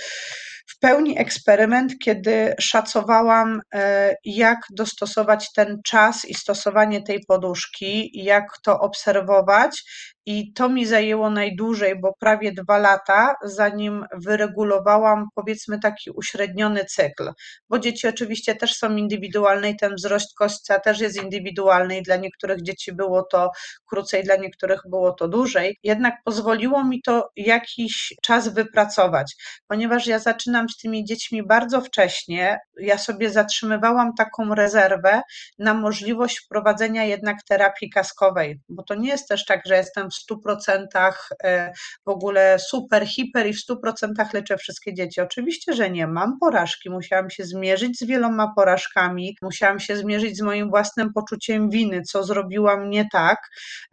w pełni eksperyment, kiedy szacowałam, e, jak dostosować ten czas i stosowanie tej poduszki, jak to obserwować. I to mi zajęło najdłużej, bo prawie dwa lata, zanim wyregulowałam, powiedzmy, taki uśredniony cykl. Bo dzieci oczywiście też są indywidualne i ten wzrost kostca też jest indywidualny i dla niektórych dzieci było to krócej, dla niektórych było to dłużej. Jednak pozwoliło mi to jakiś czas wypracować, ponieważ ja zaczynam z tymi dziećmi bardzo wcześnie. Ja sobie zatrzymywałam taką rezerwę na możliwość wprowadzenia jednak terapii kaskowej, bo to nie jest też tak, że jestem 100% e, w ogóle super, hiper i w 100% leczę wszystkie dzieci. Oczywiście, że nie. Mam porażki, musiałam się zmierzyć z wieloma porażkami, musiałam się zmierzyć z moim własnym poczuciem winy, co zrobiłam nie tak.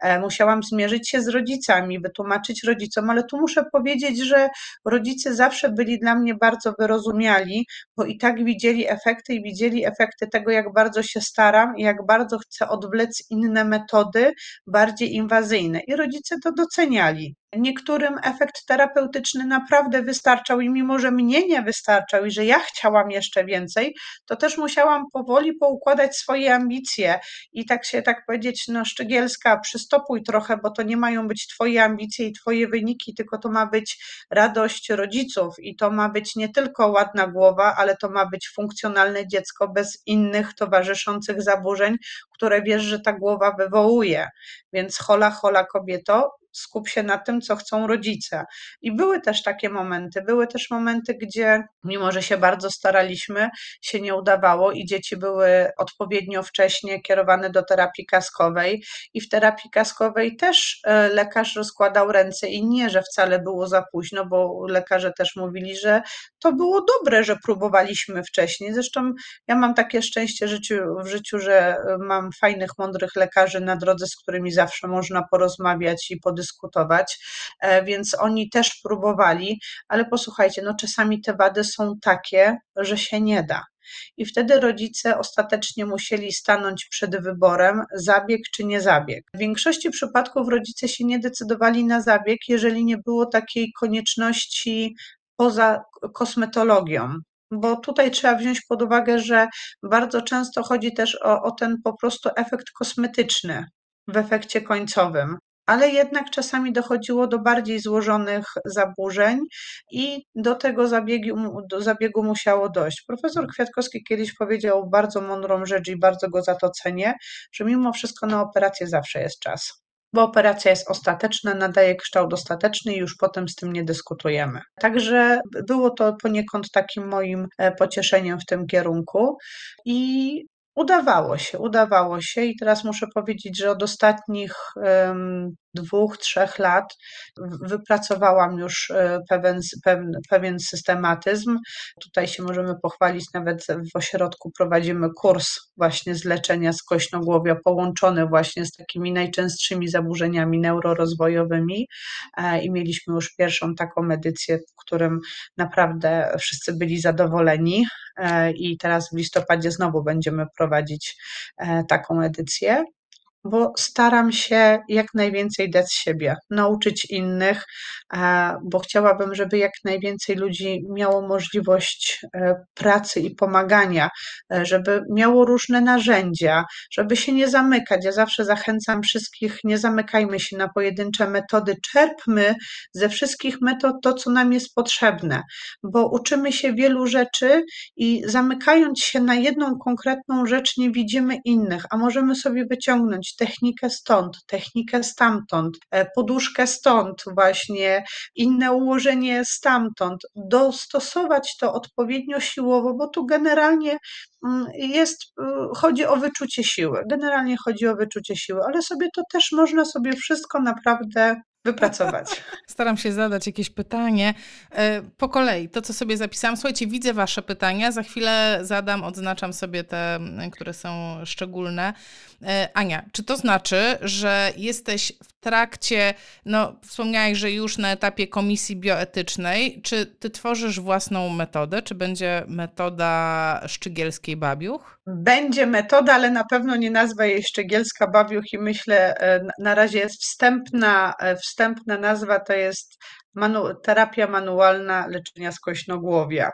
E, Musiałam zmierzyć się z rodzicami, wytłumaczyć rodzicom, ale tu muszę powiedzieć, że rodzice zawsze byli dla mnie bardzo wyrozumiali, bo i tak widzieli efekty i widzieli efekty tego, jak bardzo się staram i jak bardzo chcę odwlec inne metody, bardziej inwazyjne. I rodzice to doceniali. Niektórym efekt terapeutyczny naprawdę wystarczał, i mimo, że mnie nie wystarczał i że ja chciałam jeszcze więcej, to też musiałam powoli poukładać swoje ambicje i tak się, tak powiedzieć, no Szczygielska, przystopuj trochę, bo to nie mają być Twoje ambicje i Twoje wyniki, tylko to ma być radość rodziców i to ma być nie tylko ładna głowa, ale to ma być funkcjonalne dziecko bez innych towarzyszących zaburzeń, które wiesz, że ta głowa wywołuje. Więc hola, hola kobieto, skup się na tym, co chcą rodzice. I były też takie momenty, były też momenty, gdzie mimo, że się bardzo staraliśmy, się nie udawało i dzieci były odpowiednio wcześnie kierowane do terapii kaskowej i w terapii kaskowej też e, lekarz rozkładał ręce i nie, że wcale było za późno, bo lekarze też mówili, że to było dobre, że próbowaliśmy wcześniej. Zresztą ja mam takie szczęście w życiu, że e, mam fajnych, mądrych lekarzy na drodze, z którymi zawsze można porozmawiać i podyskutować, e, więc oni też próbowali, ale posłuchajcie, no czasami te wady są takie, że się nie da. I wtedy rodzice ostatecznie musieli stanąć przed wyborem zabieg czy nie zabieg. W większości przypadków rodzice się nie decydowali na zabieg, jeżeli nie było takiej konieczności poza kosmetologią. Bo tutaj trzeba wziąć pod uwagę, że bardzo często chodzi też o, o ten po prostu efekt kosmetyczny w efekcie końcowym ale jednak czasami dochodziło do bardziej złożonych zaburzeń i do tego zabiegu, do zabiegu musiało dojść. Profesor Kwiatkowski kiedyś powiedział bardzo mądrą rzecz i bardzo go za to cenię, że mimo wszystko na operację zawsze jest czas. Bo operacja jest ostateczna, nadaje kształt ostateczny i już potem z tym nie dyskutujemy. Także było to poniekąd takim moim e, pocieszeniem w tym kierunku. I Udawało się, udawało się i teraz muszę powiedzieć, że od ostatnich dwóch, trzech lat wypracowałam już e, pewien, pewien, systematyzm. Tutaj się możemy pochwalić, nawet w ośrodku prowadzimy kurs właśnie z leczenia skośnogłowia połączony właśnie z takimi najczęstszymi zaburzeniami neurorozwojowymi e, i mieliśmy już pierwszą taką edycję, w którym naprawdę wszyscy byli zadowoleni i teraz w listopadzie znowu będziemy prowadzić taką edycję bo staram się jak najwięcej dać siebie, nauczyć innych, e, bo chciałabym, żeby jak najwięcej ludzi miało możliwość e, pracy i pomagania, e, żeby miało różne narzędzia, żeby się nie zamykać. Ja zawsze zachęcam wszystkich, nie zamykajmy się na pojedyncze metody, czerpmy ze wszystkich metod to, co nam jest potrzebne, bo uczymy się wielu rzeczy i zamykając się na jedną konkretną rzecz, nie widzimy innych, a możemy sobie wyciągnąć technikę stąd, technikę stamtąd, e, poduszkę stąd, właśnie inne ułożenie stamtąd, dostosować to odpowiednio siłowo, bo tu generalnie mm, jest, y, chodzi o wyczucie siły. Generalnie chodzi o wyczucie siły, ale sobie to też można sobie wszystko naprawdę wypracować. Staram się zadać jakieś pytanie. E, po kolei, to co sobie zapisałam. Słuchajcie, widzę Wasze pytania. Za chwilę zadam, odznaczam sobie te, które są szczególne. E, Ania, czy to znaczy, że jesteś w trakcie, no wspomniałeś, że już na etapie komisji bioetycznej, czy ty tworzysz własną metodę? Czy będzie metoda szczygielskiej babiuch? Będzie metoda, ale na pewno nie nazwę jej Szczegielska Babiuch i myślę, e, na razie jest wstępna, e, wstępna nazwa, to jest manu terapia manualna leczenia skośnogłowia.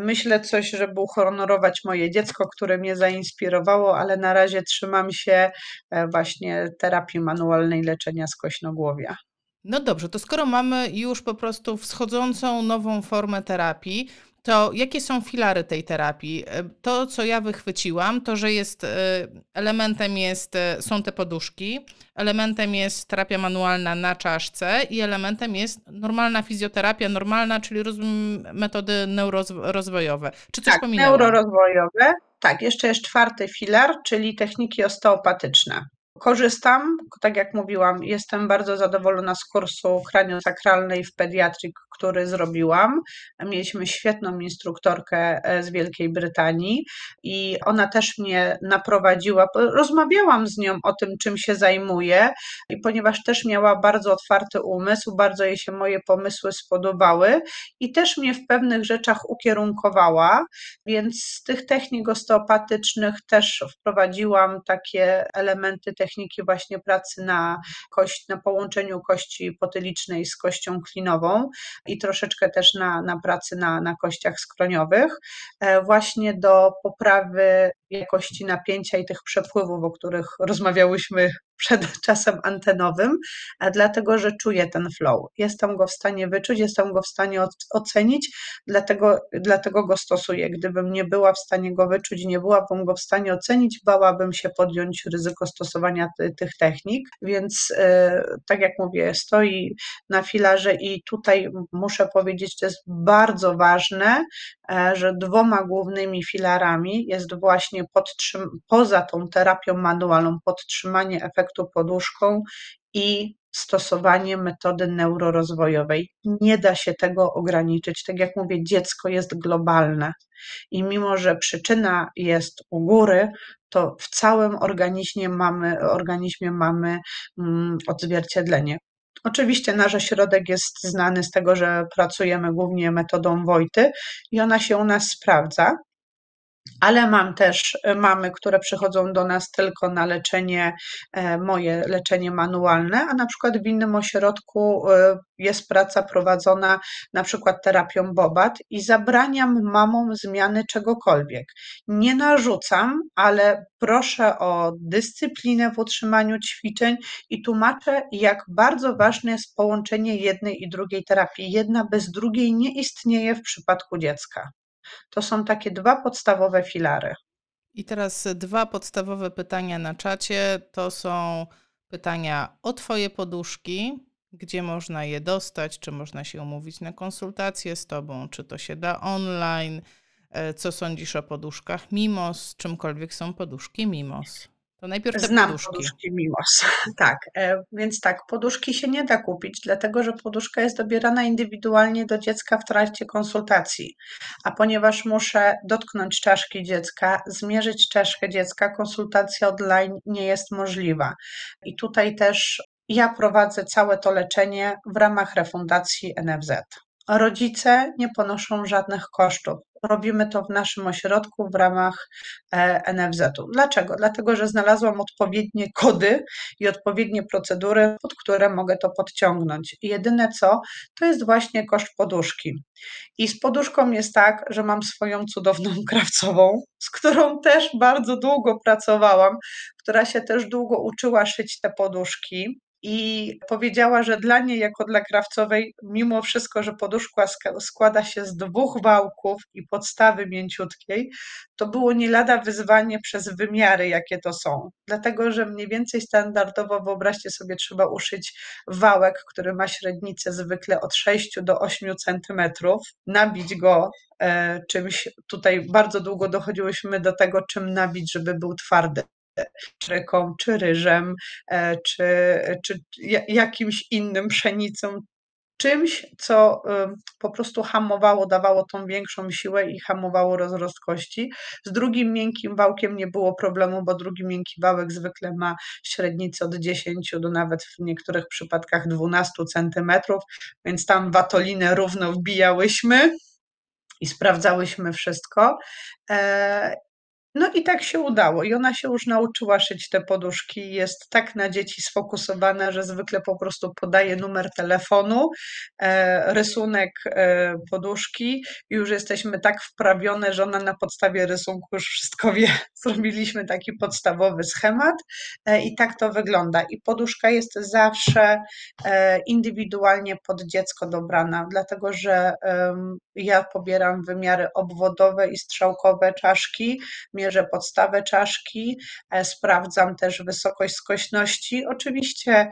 Myślę coś, żeby uhonorować moje dziecko, które mnie zainspirowało, ale na razie trzymam się e, właśnie terapii manualnej leczenia skośnogłowia. No dobrze, to skoro mamy już po prostu wschodzącą nową formę terapii, to jakie są filary tej terapii? E, to, co ja wychwyciłam, to, że jest e, elementem jest, e, są te poduszki, elementem jest terapia manualna na czaszce i elementem jest normalna fizjoterapia, normalna, czyli metody neurorozwojowe. Czy coś tak, pominęłam? neurorozwojowe. Tak, jeszcze jest czwarty filar, czyli techniki osteopatyczne. Korzystam, tak jak mówiłam, jestem bardzo zadowolona z kursu kraniosakralnej w pediatrii, który zrobiłam. Mieliśmy świetną instruktorkę e, z Wielkiej Brytanii i ona też mnie naprowadziła. Rozmawiałam z nią o tym, czym się zajmuje, i ponieważ też miała bardzo otwarty umysł, bardzo jej się moje pomysły spodobały i też mnie w pewnych rzeczach ukierunkowała, więc z tych technik osteopatycznych też wprowadziłam takie elementy techniczne, techniki właśnie pracy na kość, na połączeniu kości potylicznej z kością klinową i troszeczkę też na, na pracy na, na kościach skroniowych, e, właśnie do poprawy jakości napięcia i tych przepływów, o których rozmawiałyśmy przed czasem antenowym, dlatego że czuję ten flow. Jestem go w stanie wyczuć, jestem go w stanie ocenić, dlatego, dlatego go stosuję. Gdybym nie była w stanie go wyczuć, nie byłabym go w stanie ocenić, bałabym się podjąć ryzyko stosowania ty, tych technik, więc yy, tak jak mówię, stoi na filarze i tutaj muszę powiedzieć, to jest bardzo ważne, yy, że dwoma głównymi filarami jest właśnie poza tą terapią manualną podtrzymanie efektu efektu poduszką i stosowanie metody neurorozwojowej. Nie da się tego ograniczyć. Tak jak mówię, dziecko jest globalne i mimo, że przyczyna jest u góry, to w całym organizmie mamy, organizmie mamy mm, odzwierciedlenie. Oczywiście nasz ośrodek jest znany z tego, że pracujemy głównie metodą Wojty i ona się u nas sprawdza ale mam też e, mamy, które przychodzą do nas tylko na leczenie, e, moje leczenie manualne, a na przykład w innym ośrodku e, jest praca prowadzona na przykład terapią Bobat i zabraniam mamom zmiany czegokolwiek. Nie narzucam, ale proszę o dyscyplinę w utrzymaniu ćwiczeń i tłumaczę, jak bardzo ważne jest połączenie jednej i drugiej terapii. Jedna bez drugiej nie istnieje w przypadku dziecka. To są takie dwa podstawowe filary. I teraz dwa podstawowe pytania na czacie. To są pytania o Twoje poduszki, gdzie można je dostać, czy można się umówić na konsultację z Tobą, czy to się da online. E, co sądzisz o poduszkach Mimos? Czymkolwiek są poduszki Mimos? To najpierw te Znam poduszki. poduszki Mimos. Tak, e, więc tak, poduszki się nie da kupić, dlatego że poduszka jest dobierana indywidualnie do dziecka w trakcie konsultacji. A ponieważ muszę dotknąć czaszki dziecka, zmierzyć czaszkę dziecka, konsultacja online nie jest możliwa. I tutaj też ja prowadzę całe to leczenie w ramach refundacji NFZ. Rodzice nie ponoszą żadnych kosztów. Robimy to w naszym ośrodku w ramach e, NFZ-u. Dlaczego? Dlatego, że znalazłam odpowiednie kody i odpowiednie procedury, pod które mogę to podciągnąć. Jedyne co, to jest właśnie koszt poduszki. I z poduszką jest tak, że mam swoją cudowną krawcową, z którą też bardzo długo pracowałam, która się też długo uczyła szyć te poduszki i powiedziała, że dla niej, jako dla krawcowej, mimo wszystko, że poduszka składa się z dwóch wałków i podstawy mięciutkiej, to było nie lada wyzwanie przez wymiary, jakie to są. Dlatego, że mniej więcej standardowo, wyobraźcie sobie, trzeba uszyć wałek, który ma średnicę zwykle od 6 do 8 centymetrów, nabić go e, czymś, tutaj bardzo długo dochodziłyśmy do tego, czym nabić, żeby był twardy czreką, czy ryżem, e, czy, czy jakimś innym pszenicą, czymś, co po prostu hamowało, dawało tą większą siłę i hamowało rozrost kości. Z drugim miękkim wałkiem nie było problemu, bo drugi miękki wałek zwykle ma średnicę od 10 do nawet w niektórych przypadkach 12 centymetrów, więc tam watolinę równo wbijałyśmy i sprawdzałyśmy wszystko. E, no i tak się udało. I ona się już nauczyła szyć te poduszki. Jest tak na dzieci sfokusowana, że zwykle po prostu podaje numer telefonu, e, rysunek e, poduszki i już jesteśmy tak wprawione, że ona na podstawie rysunku już wszystko wie. Zrobiliśmy taki podstawowy schemat e, i tak to wygląda. I poduszka jest zawsze e, indywidualnie pod dziecko dobrana, dlatego że ja pobieram wymiary obwodowe i strzałkowe czaszki, mierzę podstawę czaszki, e, sprawdzam też wysokość skośności. Oczywiście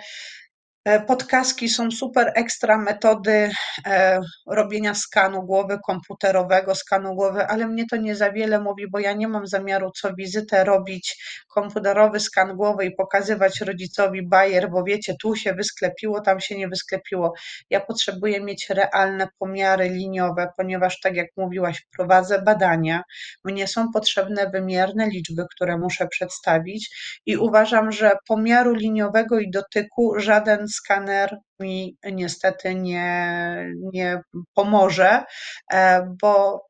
podkaski są super ekstra metody e, robienia skanu głowy komputerowego, skanu głowy, ale mnie to nie za wiele mówi, bo ja nie mam zamiaru co wizytę robić komputerowy skan głowy i pokazywać rodzicowi bajer, bo wiecie, tu się wysklepiło, tam się nie wysklepiło. Ja potrzebuję mieć realne pomiary liniowe, ponieważ tak jak mówiłaś, prowadzę badania, mnie są potrzebne wymierne liczby, które muszę przedstawić i uważam, że pomiaru liniowego i dotyku żaden skaner mi niestety nie, nie pomoże, e, bo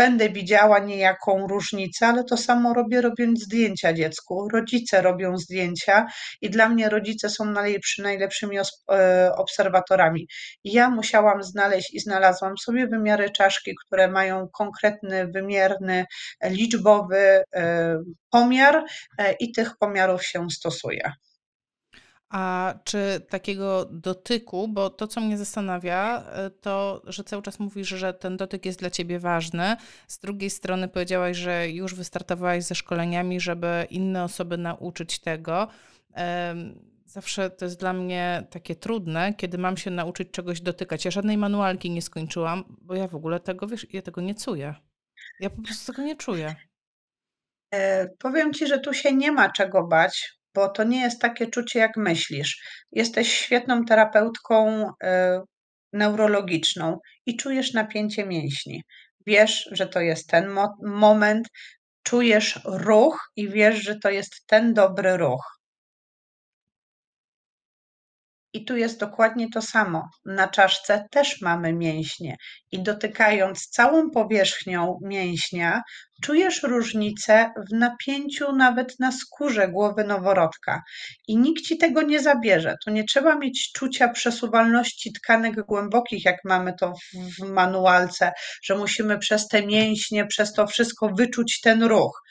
będę widziała niejaką różnicę, ale to samo robię robiąc zdjęcia dziecku. Rodzice robią zdjęcia i dla mnie rodzice są najlepszy, najlepszymi e, obserwatorami. Ja musiałam znaleźć i znalazłam sobie wymiary czaszki, które mają konkretny, wymierny, liczbowy e, pomiar i tych pomiarów się stosuje. A czy takiego dotyku, bo to, co mnie zastanawia, e, to, że cały czas mówisz, że ten dotyk jest dla ciebie ważny. Z drugiej strony powiedziałaś, że już wystartowałaś ze szkoleniami, żeby inne osoby nauczyć tego. Zawsze to jest dla mnie takie trudne, kiedy mam się nauczyć czegoś dotykać. Ja żadnej manualki nie skończyłam, bo ja w ogóle tego, wiesz, ja tego nie czuję. Ja po prostu tego nie czuję. E, powiem ci, że tu się nie ma czego bać, bo to nie jest takie czucie, jak myślisz. Jesteś świetną terapeutką y, neurologiczną i czujesz napięcie mięśni. Wiesz, że to jest ten mo moment, czujesz ruch i wiesz, że to jest ten dobry ruch. I tu jest dokładnie to samo. Na czaszce też mamy mięśnie i dotykając całą powierzchnią mięśnia, czujesz różnicę w napięciu nawet na skórze głowy noworodka. I nikt ci tego nie zabierze. Tu nie trzeba mieć czucia przesuwalności tkanek głębokich, jak mamy to w manualce, że musimy przez te mięśnie, przez to wszystko wyczuć ten ruch.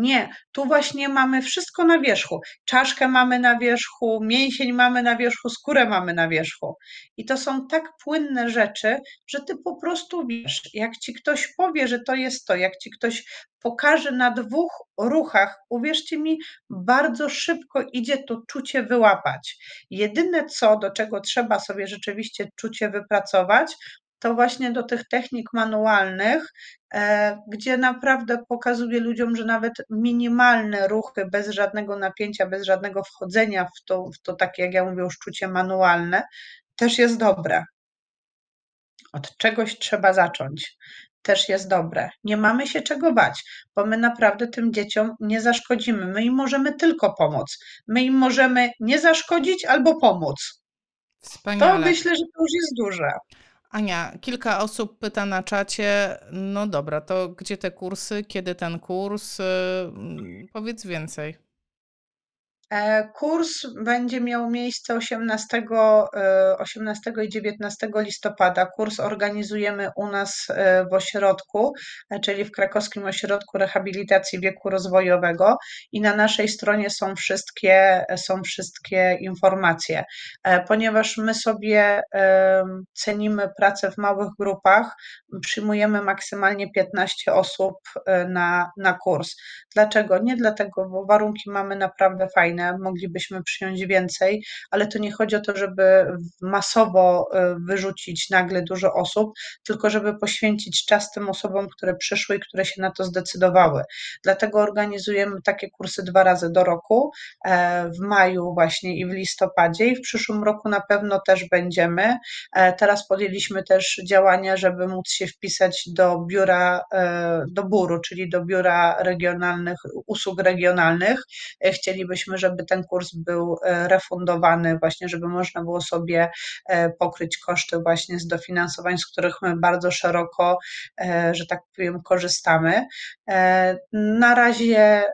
Nie, tu właśnie mamy wszystko na wierzchu. Czaszkę mamy na wierzchu, mięsień mamy na wierzchu, skórę mamy na wierzchu. I to są tak płynne rzeczy, że ty po prostu wiesz, jak ci ktoś powie, że to jest to, jak ci ktoś pokaże na dwóch ruchach, uwierzcie mi, bardzo szybko idzie to czucie wyłapać. Jedyne co, do czego trzeba sobie rzeczywiście czucie wypracować, to właśnie do tych technik manualnych, e, gdzie naprawdę pokazuje ludziom, że nawet minimalne ruchy, bez żadnego napięcia, bez żadnego wchodzenia w to, w to takie, jak ja mówię, uczucie manualne, też jest dobre. Od czegoś trzeba zacząć. Też jest dobre. Nie mamy się czego bać, bo my naprawdę tym dzieciom nie zaszkodzimy. My im możemy tylko pomóc. My im możemy nie zaszkodzić albo pomóc. To Wspaniale. myślę, że to już jest duże. Ania, kilka osób pyta na czacie, no dobra, to gdzie te kursy, kiedy ten kurs? Y, mm, Powiedz więcej. E, Kurs będzie miał miejsce 18, e, 18 i 19 listopada. Kurs organizujemy u nas e, w ośrodku, e, czyli w Krakowskim Ośrodku Rehabilitacji Wieku Rozwojowego i na naszej stronie są wszystkie, są wszystkie informacje. E, Ponieważ my sobie e, cenimy pracę w małych grupach, przyjmujemy maksymalnie 15 osób e, na, na kurs. Dlaczego? Nie dlatego, bo warunki mamy naprawdę fajne, moglibyśmy przyjąć więcej, ale to nie chodzi o to, żeby masowo y, wyrzucić nagle dużo osób, tylko żeby poświęcić czas tym osobom, które przyszły i które się na to zdecydowały. Dlatego organizujemy takie kursy dwa razy do roku, e, w maju właśnie i w listopadzie i w przyszłym roku na pewno też będziemy. E, Teraz podjęliśmy też działania, żeby móc się wpisać do biura, e, do BUR-u, czyli do Biura Regionalnych, Usług Regionalnych. Chcielibyśmy, żeby ten kurs był e, refundowany, właśnie, żeby można było sobie e, pokryć koszty właśnie z dofinansowań, z których my bardzo szeroko, e, że tak powiem, korzystamy. Na razie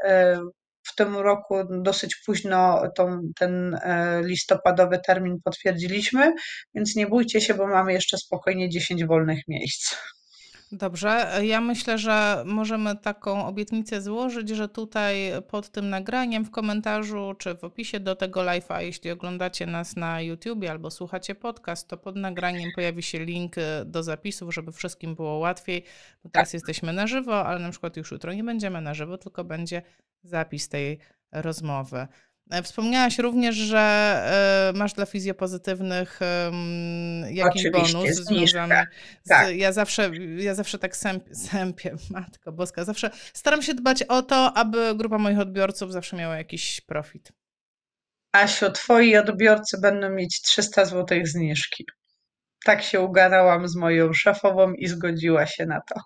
w tym roku dosyć późno tą, ten listopadowy termin potwierdziliśmy, więc nie bójcie się, bo mamy jeszcze spokojnie 10 wolnych miejsc. Dobrze, ja myślę, że możemy taką obietnicę złożyć, że tutaj pod tym nagraniem w komentarzu czy w opisie do tego live'a, jeśli oglądacie nas na YouTubie albo słuchacie podcast, to pod nagraniem pojawi się link y, do zapisów, żeby wszystkim było łatwiej. Bo teraz jesteśmy na żywo, ale na przykład już jutro nie będziemy na żywo, tylko będzie zapis tej rozmowy. E, Wspomniałaś również, że e, masz dla fizjopozytywnych jakiś Oczywiście, bonus związany z, tak. ja zawsze, ja zawsze tak sęp, sępię, matko boska, zawsze staram się dbać o to, aby grupa moich odbiorców zawsze miała jakiś profit. Asiu, twoi odbiorcy będą mieć 300 zł zniżki. Tak się ugadałam z moją szefową i zgodziła się na to.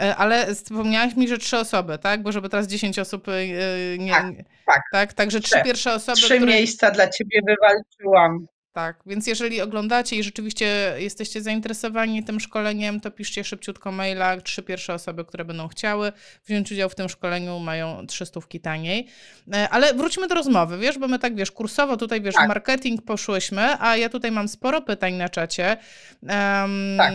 E, Ale wspomniałaś mi, że trzy osoby, tak? Bo żeby teraz 10 osób e, nie... Tak, tak. tak? Także trzy Trzy. pierwsze osoby, Trzy które... miejsca dla ciebie wywalczyłam. Tak, więc jeżeli oglądacie i rzeczywiście jesteście zainteresowani tym szkoleniem, to piszcie szybciutko maila. Trzy pierwsze osoby, które będą chciały wziąć udział w tym szkoleniu, mają 300 taniej. E, Ale wróćmy do rozmowy, wiesz, bo my tak, wiesz, kursowo tutaj, wiesz, Tak. marketing poszłyśmy, a ja tutaj mam sporo pytań na czacie. Em, Tak.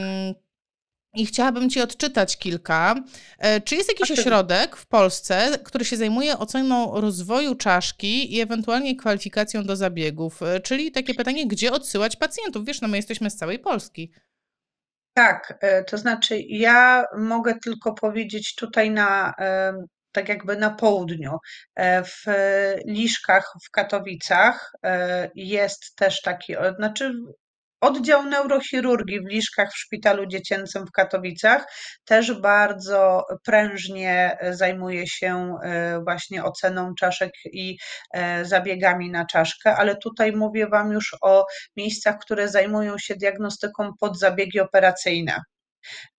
I chciałabym Ci odczytać kilka. E, Czy jest jakiś ośrodek w Polsce, który się zajmuje oceną rozwoju czaszki i ewentualnie kwalifikacją do zabiegów? E, Czyli takie pytanie, gdzie odsyłać pacjentów? Wiesz, no my jesteśmy z całej Polski. Tak, e, to znaczy ja mogę tylko powiedzieć tutaj na, tak jakby na południu. W Liszkach w Katowicach jest też taki, znaczy oddział neurochirurgii w Liszkach w Szpitalu Dziecięcym w Katowicach też bardzo prężnie e, zajmuje się e, właśnie oceną czaszek i e, zabiegami na czaszkę, ale tutaj mówię Wam już o miejscach, które zajmują się diagnostyką pod zabiegi operacyjne.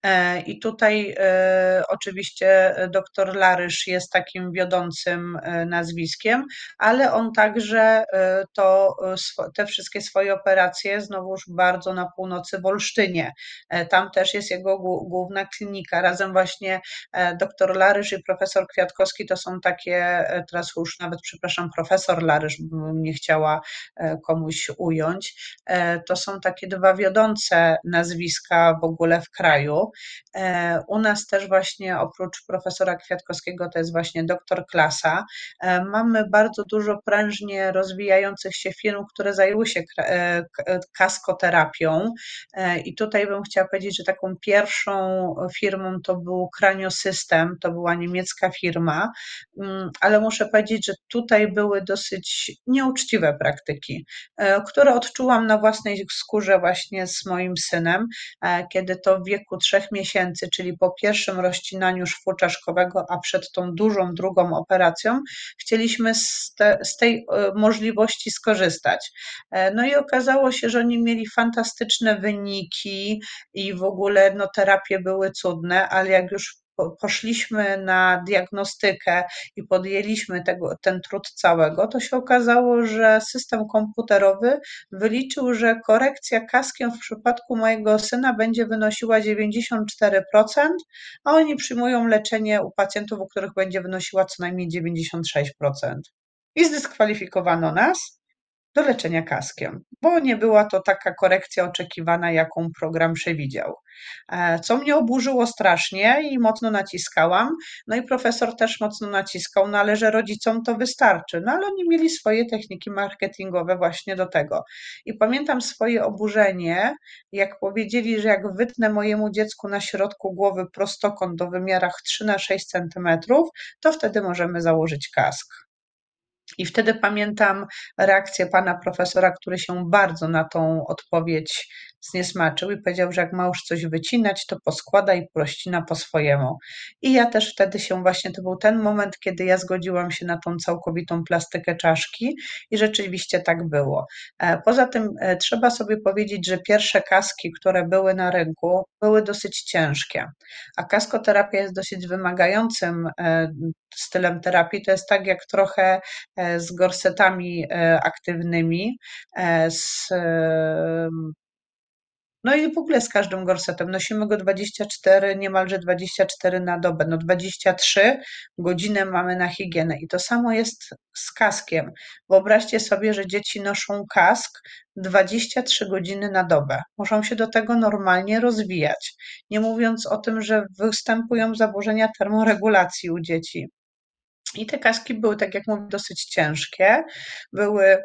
E, I tutaj e, oczywiście dr Larysz jest takim wiodącym e, nazwiskiem, ale on także to, te wszystkie swoje operacje znowuż bardzo na północy w Olsztynie. Tam też jest jego głó- główna klinika. Razem właśnie dr Larysz i profesor Kwiatkowski to są takie, teraz już nawet przepraszam, profesor Larysz, bym nie chciała komuś ująć. To są takie dwa wiodące nazwiska w ogóle w kraju. E, u nas też właśnie oprócz profesora Kwiatkowskiego to jest właśnie doktor Klasa. E, mamy bardzo dużo prężnie rozwijających się firm, które zajęły się kaskoterapią i tutaj bym chciała powiedzieć, że taką pierwszą firmą to był Craniosystem, to była niemiecka firma, mm, ale muszę powiedzieć, że tutaj były dosyć nieuczciwe praktyki, które odczułam na własnej skórze właśnie z moim synem, e, kiedy to w wieku trzech miesięcy, czyli po pierwszym rozcinaniu szwu czaszkowego, a przed tą dużą drugą operacją, chcieliśmy z, te, z tej e, możliwości skorzystać. E, no i okazało się, że oni mieli fantastyczne wyniki i w ogóle no, terapie były cudne, ale jak już poszliśmy na diagnostykę i podjęliśmy tego, ten trud całego, to się okazało, że system komputerowy wyliczył, że korekcja kaskiem w przypadku mojego syna będzie wynosiła 94%, a oni przyjmują leczenie u pacjentów, u których będzie wynosiła co najmniej 96%. I zdyskwalifikowano nas do leczenia kaskiem, bo nie była to taka korekcja oczekiwana, jaką program przewidział. E, co mnie oburzyło strasznie i mocno naciskałam. No i profesor też mocno naciskał, no ale że rodzicom to wystarczy. No ale oni mieli swoje techniki marketingowe właśnie do tego. I pamiętam swoje oburzenie, jak powiedzieli, że jak wytnę mojemu dziecku na środku głowy prostokąt do wymiarach 3 na 6 cm, to wtedy możemy założyć kask. I wtedy pamiętam reakcję pana profesora, który się bardzo na tą odpowiedź zniesmaczył i powiedział, że jak ma już coś wycinać, to poskłada i prościna po swojemu. I ja też wtedy się właśnie, to był ten moment, kiedy ja zgodziłam się na tą całkowitą plastykę czaszki i rzeczywiście tak było. E, poza tym e, trzeba sobie powiedzieć, że pierwsze kaski, które były na rynku, były dosyć ciężkie, a kaskoterapia jest dosyć wymagającym e, stylem terapii. To jest tak jak trochę z gorsetami aktywnymi, z no i w ogóle z każdym gorsetem nosimy go 24, niemalże 24 na dobę. No 23 godziny mamy na higienę i to samo jest z kaskiem. Wyobraźcie sobie, że dzieci noszą kask 23 godziny na dobę. Muszą się do tego normalnie rozwijać. Nie mówiąc o tym, że występują zaburzenia termoregulacji u dzieci. I te kaski były, tak jak mówię, dosyć ciężkie. Były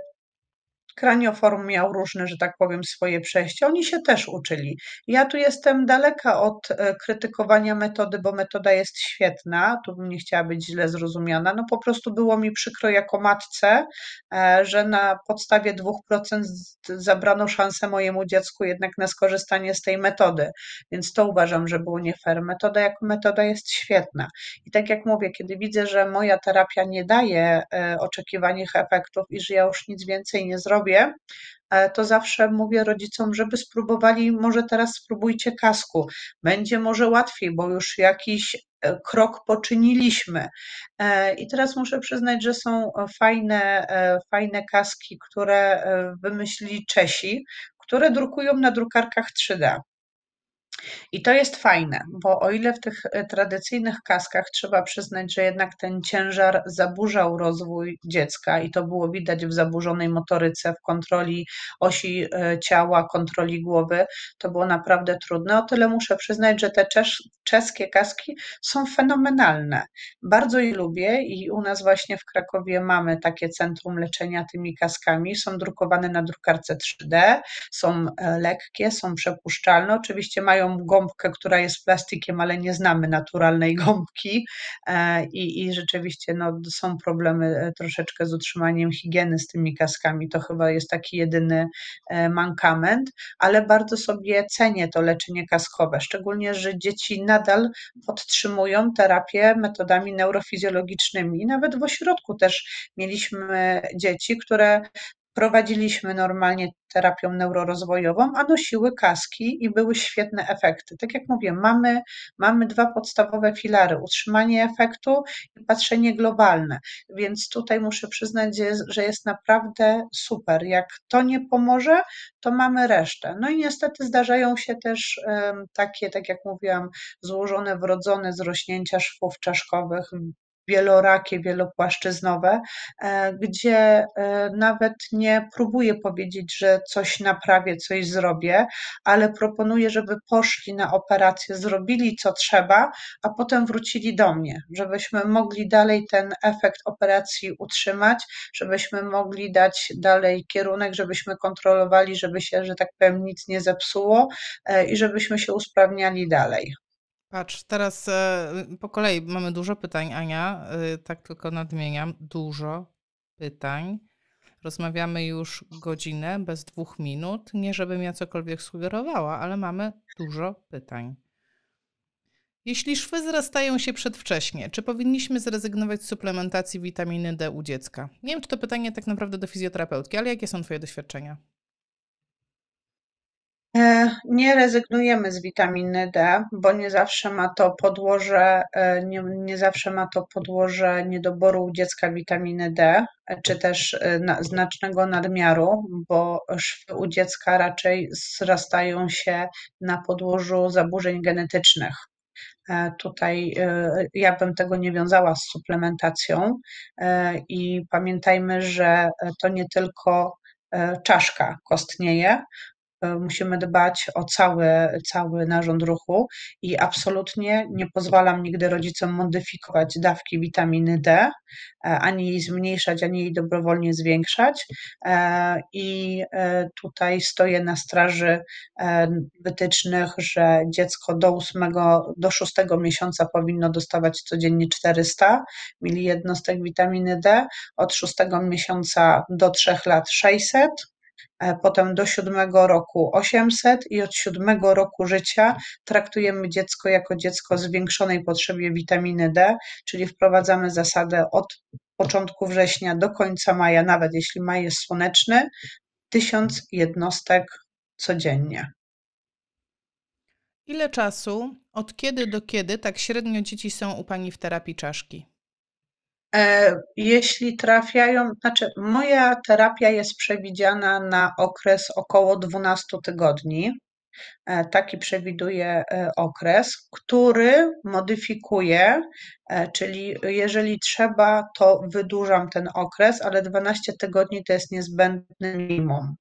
Kranioform miał różne, że tak powiem, swoje przejścia. Oni się też uczyli. Ja tu jestem daleka od e, krytykowania metody, bo metoda jest świetna. Tu bym nie chciała być źle zrozumiana. No po prostu było mi przykro jako matce, e, że na podstawie 2% zabrano szansę mojemu dziecku jednak na skorzystanie z tej metody. Więc to uważam, że było nie fair. Metoda jako metoda jest świetna. I tak jak mówię, kiedy widzę, że moja terapia nie daje e, oczekiwanych efektów i że ja już nic więcej nie zrobię, zrobię, e, to zawsze mówię rodzicom, żeby spróbowali, może teraz spróbujcie kasku. Będzie może łatwiej, bo już jakiś e, krok poczyniliśmy. E, I teraz muszę przyznać, że są fajne, fajne kaski, które wymyślili Czesi, które drukują na drukarkach 3D. I to jest fajne, bo o ile w tych e, tradycyjnych kaskach trzeba przyznać, że jednak ten ciężar zaburzał rozwój dziecka i to było widać w zaburzonej motoryce, w kontroli osi e, ciała, kontroli głowy, to było naprawdę trudne. O tyle muszę przyznać, że te czes czeskie kaski są fenomenalne. Bardzo je lubię i u nas właśnie w Krakowie mamy takie centrum leczenia tymi kaskami. Są drukowane na drukarce 3D, są e, lekkie, są przepuszczalne. Oczywiście mają gąbkę, która jest plastikiem, ale nie znamy naturalnej gąbki e, i, i rzeczywiście no, są problemy e, troszeczkę z utrzymaniem higieny z tymi kaskami. To chyba jest taki jedyny e, mankament, ale bardzo sobie cenię to leczenie kaskowe, szczególnie, że dzieci nadal podtrzymują terapię metodami neurofizjologicznymi. Nawet w ośrodku też mieliśmy dzieci, które Prowadziliśmy normalnie terapią neurorozwojową, a nosiły kaski i były świetne efekty. Tak jak mówię, mamy, mamy dwa podstawowe filary: utrzymanie efektu i patrzenie globalne. Więc tutaj muszę przyznać, że jest naprawdę super. Jak to nie pomoże, to mamy resztę. No i niestety zdarzają się też takie, tak jak mówiłam, złożone wrodzone zrośnięcia szwów czaszkowych, wielorakie, wielopłaszczyznowe, e, gdzie e, nawet nie próbuję powiedzieć, że coś naprawię, coś zrobię, ale proponuję, żeby poszli na operację, zrobili co trzeba, a potem wrócili do mnie, żebyśmy mogli dalej ten efekt operacji utrzymać, żebyśmy mogli dać dalej kierunek, żebyśmy kontrolowali, żeby się, że tak powiem, nic nie zepsuło e, i żebyśmy się usprawniali dalej. Patrz, teraz e, po kolei mamy dużo pytań, Ania. E, tak tylko nadmieniam. Dużo pytań. Rozmawiamy już godzinę, bez dwóch minut. Nie, żebym ja cokolwiek sugerowała, ale mamy dużo pytań. Jeśli szwy zrastają się przedwcześnie, czy powinniśmy zrezygnować z suplementacji witaminy D u dziecka? Nie wiem, czy to pytanie tak naprawdę do fizjoterapeutki, ale jakie są Twoje doświadczenia? E, nie rezygnujemy z witaminy D, bo nie zawsze ma to podłoże, e, nie, nie zawsze ma to podłoże niedoboru u dziecka witaminy D, e, czy też na, znacznego nadmiaru, bo szwy u dziecka raczej zrastają się na podłożu zaburzeń genetycznych. Tutaj ja bym tego nie wiązała z suplementacją i pamiętajmy, że to nie tylko czaszka kostnieje, E, musimy dbać o cały, cały narząd ruchu i absolutnie nie pozwalam nigdy rodzicom modyfikować dawki witaminy D, e, ani jej zmniejszać, ani jej dobrowolnie zwiększać. E, I tutaj stoję na straży wytycznych, że dziecko do 8, do 6 miesiąca powinno dostawać codziennie 400 ml jednostek witaminy D, od 6 miesiąca do 3 lat 600 E, potem do siódmego roku 800 i od siódmego roku życia traktujemy dziecko jako dziecko zwiększonej potrzebie witaminy D, czyli wprowadzamy zasadę od początku września do końca maja, nawet jeśli maj jest słoneczny, 1000 jednostek codziennie. Ile czasu, od kiedy do kiedy tak średnio dzieci są u Pani w terapii czaszki? E, jeśli trafiają, znaczy moja terapia jest przewidziana na okres około 12 tygodni. E, taki przewiduje e, okres, który modyfikuję, czyli jeżeli trzeba, to wydłużam ten okres, ale 12 tygodni to jest niezbędny minimum.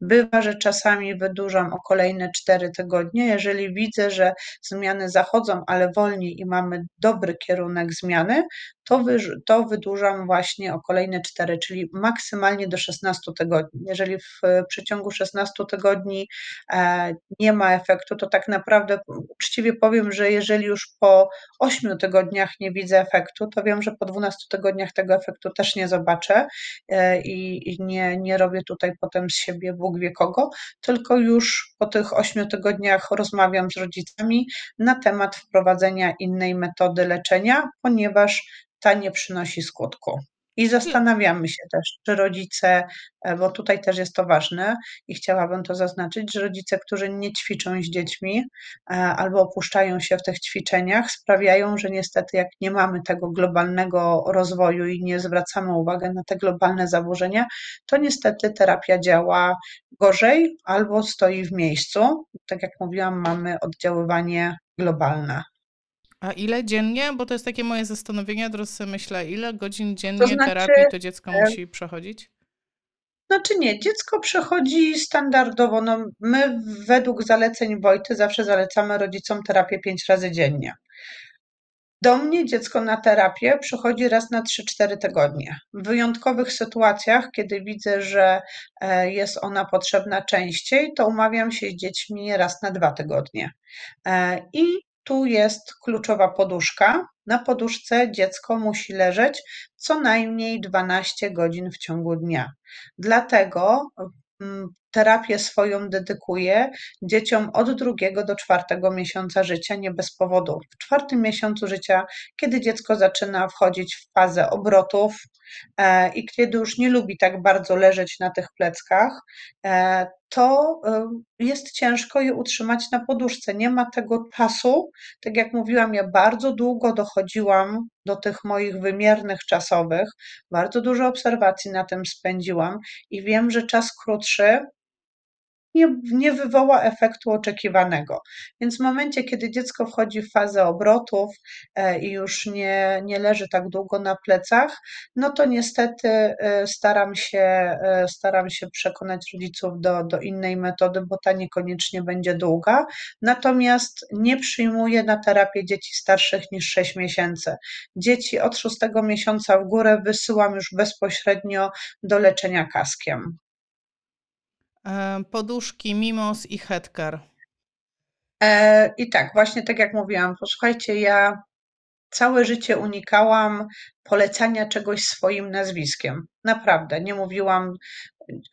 Bywa, że czasami wydłużam o kolejne 4 tygodnie. Jeżeli widzę, że zmiany zachodzą, ale wolniej i mamy dobry kierunek zmiany, to, wy, to wydłużam właśnie o kolejne 4, czyli maksymalnie do 16 tygodni. Jeżeli w przeciągu 16 tygodni e, nie ma efektu, to tak naprawdę uczciwie powiem, że jeżeli już po 8 tygodniach nie widzę efektu, to wiem, że po 12 tygodniach tego efektu też nie zobaczę e, i, i nie, nie robię tutaj potem z siebie Bóg wie kogo, tylko już po tych 8 tygodniach rozmawiam z rodzicami na temat wprowadzenia innej metody leczenia, ponieważ ta nie przynosi skutku. I zastanawiamy się też, czy rodzice, e, bo tutaj też jest to ważne i chciałabym to zaznaczyć, że rodzice, którzy nie ćwiczą z dziećmi e, albo opuszczają się w tych ćwiczeniach, sprawiają, że niestety, jak nie mamy tego globalnego rozwoju i nie zwracamy uwagi na te globalne zaburzenia, to niestety terapia działa gorzej albo stoi w miejscu. Tak jak mówiłam, mamy oddziaływanie globalne. A ile dziennie? Bo to jest takie moje zastanowienie, sobie myślę, ile godzin dziennie to znaczy, terapii to dziecko e, musi przechodzić? Znaczy nie, dziecko przechodzi standardowo. No, my według zaleceń Wojty zawsze zalecamy rodzicom terapię pięć razy dziennie. Do mnie dziecko na terapię przychodzi raz na 3-4 tygodnie. W wyjątkowych sytuacjach, kiedy widzę, że e, jest ona potrzebna częściej, to umawiam się z dziećmi raz na dwa tygodnie. E, I tu jest kluczowa poduszka. Na poduszce dziecko musi leżeć co najmniej 12 godzin w ciągu dnia. Dlatego mm, terapię swoją dedykuję dzieciom od drugiego do czwartego miesiąca życia, nie bez powodu. W czwartym miesiącu życia, kiedy dziecko zaczyna wchodzić w fazę obrotów i kiedy już nie lubi tak bardzo leżeć na tych pleckach, e, to e, jest ciężko je utrzymać na poduszce. Nie ma tego czasu. Tak jak mówiłam, ja bardzo długo dochodziłam do tych moich wymiernych czasowych, bardzo dużo obserwacji na tym spędziłam i wiem, że czas krótszy nie, nie wywoła efektu oczekiwanego. Więc w momencie, kiedy dziecko wchodzi w fazę obrotów e, i już nie, nie leży tak długo na plecach, no to niestety e, staram się, e, staram się przekonać rodziców do, do innej metody, bo ta niekoniecznie będzie długa. Natomiast nie przyjmuję na terapię dzieci starszych niż 6 miesięcy. Dzieci od 6 miesiąca w górę wysyłam już bezpośrednio do leczenia kaskiem. E, Poduszki Mimos i Headcare. E, I tak, właśnie tak jak mówiłam, posłuchajcie, ja całe życie unikałam polecania czegoś swoim nazwiskiem. Naprawdę, nie mówiłam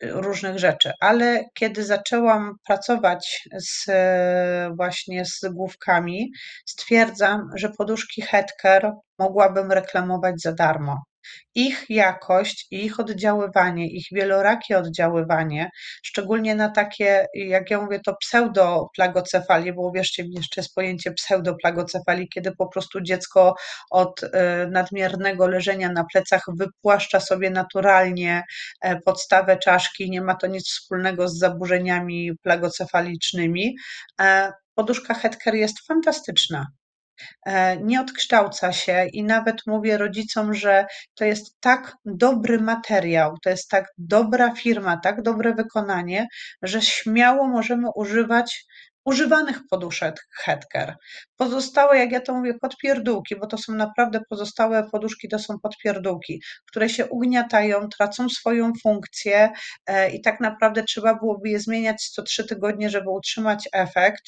różnych rzeczy, ale kiedy zaczęłam pracować z, właśnie z główkami, stwierdzam, że poduszki Headcare mogłabym reklamować za darmo ich jakość i ich oddziaływanie, ich wielorakie oddziaływanie, szczególnie na takie, jak ja mówię, to pseudoplagocefalie, bo uwierzcie mi, jeszcze jest pojęcie pseudoplagocefalii, kiedy po prostu dziecko od y, nadmiernego leżenia na plecach wypłaszcza sobie naturalnie e, podstawę czaszki, nie ma to nic wspólnego z zaburzeniami plagocefalicznymi. E, poduszka Headcare jest fantastyczna. E, nie odkształca się i nawet mówię rodzicom, że to jest tak dobry materiał, to jest tak dobra firma, tak dobre wykonanie, że śmiało możemy używać używanych poduszek Headcare. Pozostałe, jak ja to mówię, podpierdółki, bo to są naprawdę pozostałe poduszki, to są podpierdółki, które się ugniatają, tracą swoją funkcję e, i tak naprawdę trzeba byłoby je zmieniać co trzy tygodnie, żeby utrzymać efekt.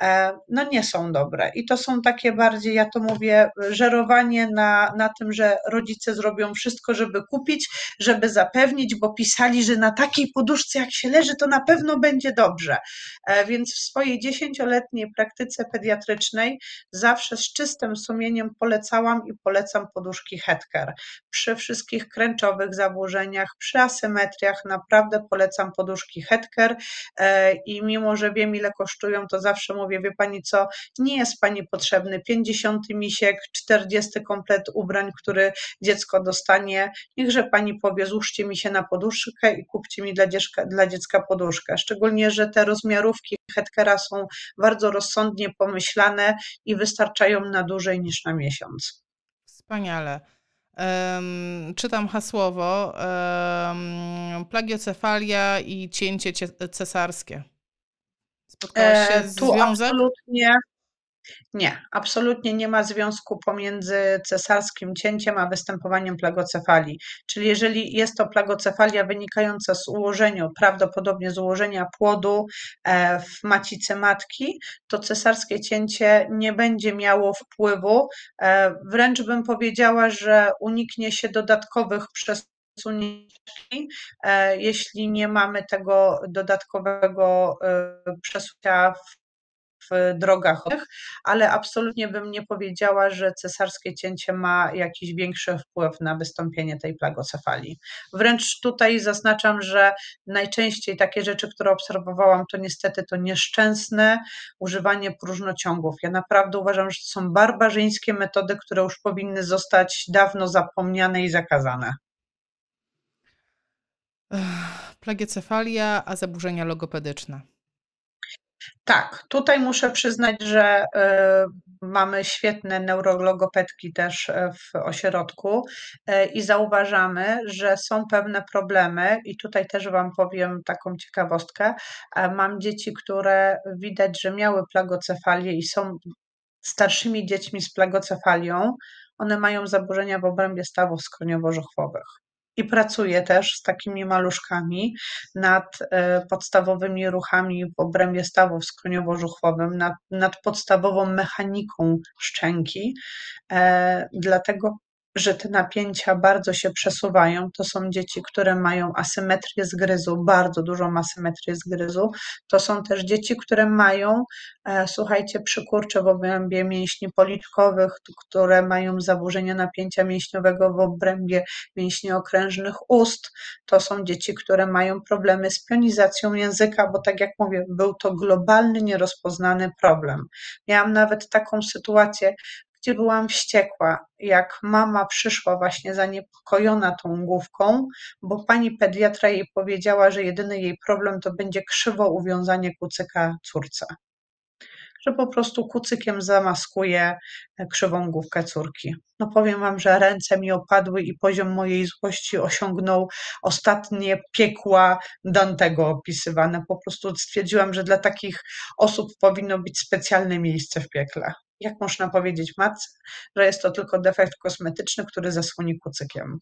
E, no nie są dobre. I to są takie bardziej, ja to mówię, żerowanie na, na tym, że rodzice zrobią wszystko, żeby kupić, żeby zapewnić, bo pisali, że na takiej poduszce jak się leży, to na pewno będzie dobrze. E, więc w swojej swojej dziesięcioletniej praktyce pediatrycznej zawsze z czystym sumieniem polecałam i polecam poduszki Headcare. Przy wszystkich kręczowych zaburzeniach, przy asymetriach naprawdę polecam poduszki Headcare e, i mimo, że wiem ile kosztują, to zawsze mówię, wie Pani co, nie jest Pani potrzebny 50 misiek, 40 komplet ubrań, który dziecko dostanie, niechże Pani powie, złóżcie mi się na poduszkę i kupcie mi dla dziecka, dla dziecka poduszkę. Szczególnie, że te rozmiarówki Headcare'a są bardzo rozsądnie pomyślane i wystarczają na dłużej niż na miesiąc. Wspaniale. Um, czytam hasłowo um, plagiocefalia i cięcie cesarskie. Spotkałaś się z e, tu związek? Absolutnie, nie, absolutnie nie ma związku pomiędzy cesarskim cięciem a występowaniem plagocefalii. Czyli jeżeli jest to plagocefalia wynikająca z ułożenia, prawdopodobnie z ułożenia płodu e, w macicy matki, to cesarskie cięcie nie będzie miało wpływu. E, wręcz bym powiedziała, że uniknie się dodatkowych przesunięć, e, jeśli nie mamy tego dodatkowego przesucia w drogach, ale absolutnie bym nie powiedziała, że cesarskie cięcie ma jakiś większy wpływ na wystąpienie tej plagocefalii. Wręcz tutaj zaznaczam, że najczęściej takie rzeczy, które obserwowałam, to niestety to nieszczęsne używanie próżnociągów. Ja naprawdę uważam, że to są barbarzyńskie metody, które już powinny zostać dawno zapomniane i zakazane. Plagiocefalia, a zaburzenia logopedyczne. Tak, tutaj muszę przyznać, że e, mamy świetne neurologopedki też e, w ośrodku e, i zauważamy, że są pewne problemy i tutaj też Wam powiem taką ciekawostkę. Mam dzieci, które widać, że miały plagocefalię i są starszymi dziećmi z plagocefalią. One mają zaburzenia w obrębie stawów skroniowo-żuchwowych i pracuję też z takimi maluszkami nad e, podstawowymi ruchami w obrębie stawów skroniowo-żuchwowym, nad, nad podstawową mechaniką szczęki. E, dlatego że te napięcia bardzo się przesuwają. To są dzieci, które mają asymetrię zgryzu, bardzo dużą asymetrię zgryzu. To są też dzieci, które mają, e, słuchajcie, przykurcze w obrębie mięśni policzkowych, które mają zaburzenia napięcia mięśniowego w obrębie mięśni okrężnych ust. To są dzieci, które mają problemy z pionizacją języka, bo tak jak mówię, był to globalny, nierozpoznany problem. Miałam nawet taką sytuację, gdzie byłam wściekła, jak mama przyszła właśnie zaniepokojona tą główką, bo pani pediatra jej powiedziała, że jedyny jej problem to będzie krzywo uwiązanie kucyka córce że po prostu kucykiem zamaskuje krzywą główkę córki. No powiem wam, że ręce mi opadły i poziom mojej złości osiągnął ostatnie piekła Dantego opisywane. Po prostu stwierdziłam, że dla takich osób powinno być specjalne miejsce w piekle. Jak można powiedzieć matce, że jest to tylko defekt kosmetyczny, który zasłoni kucykiem?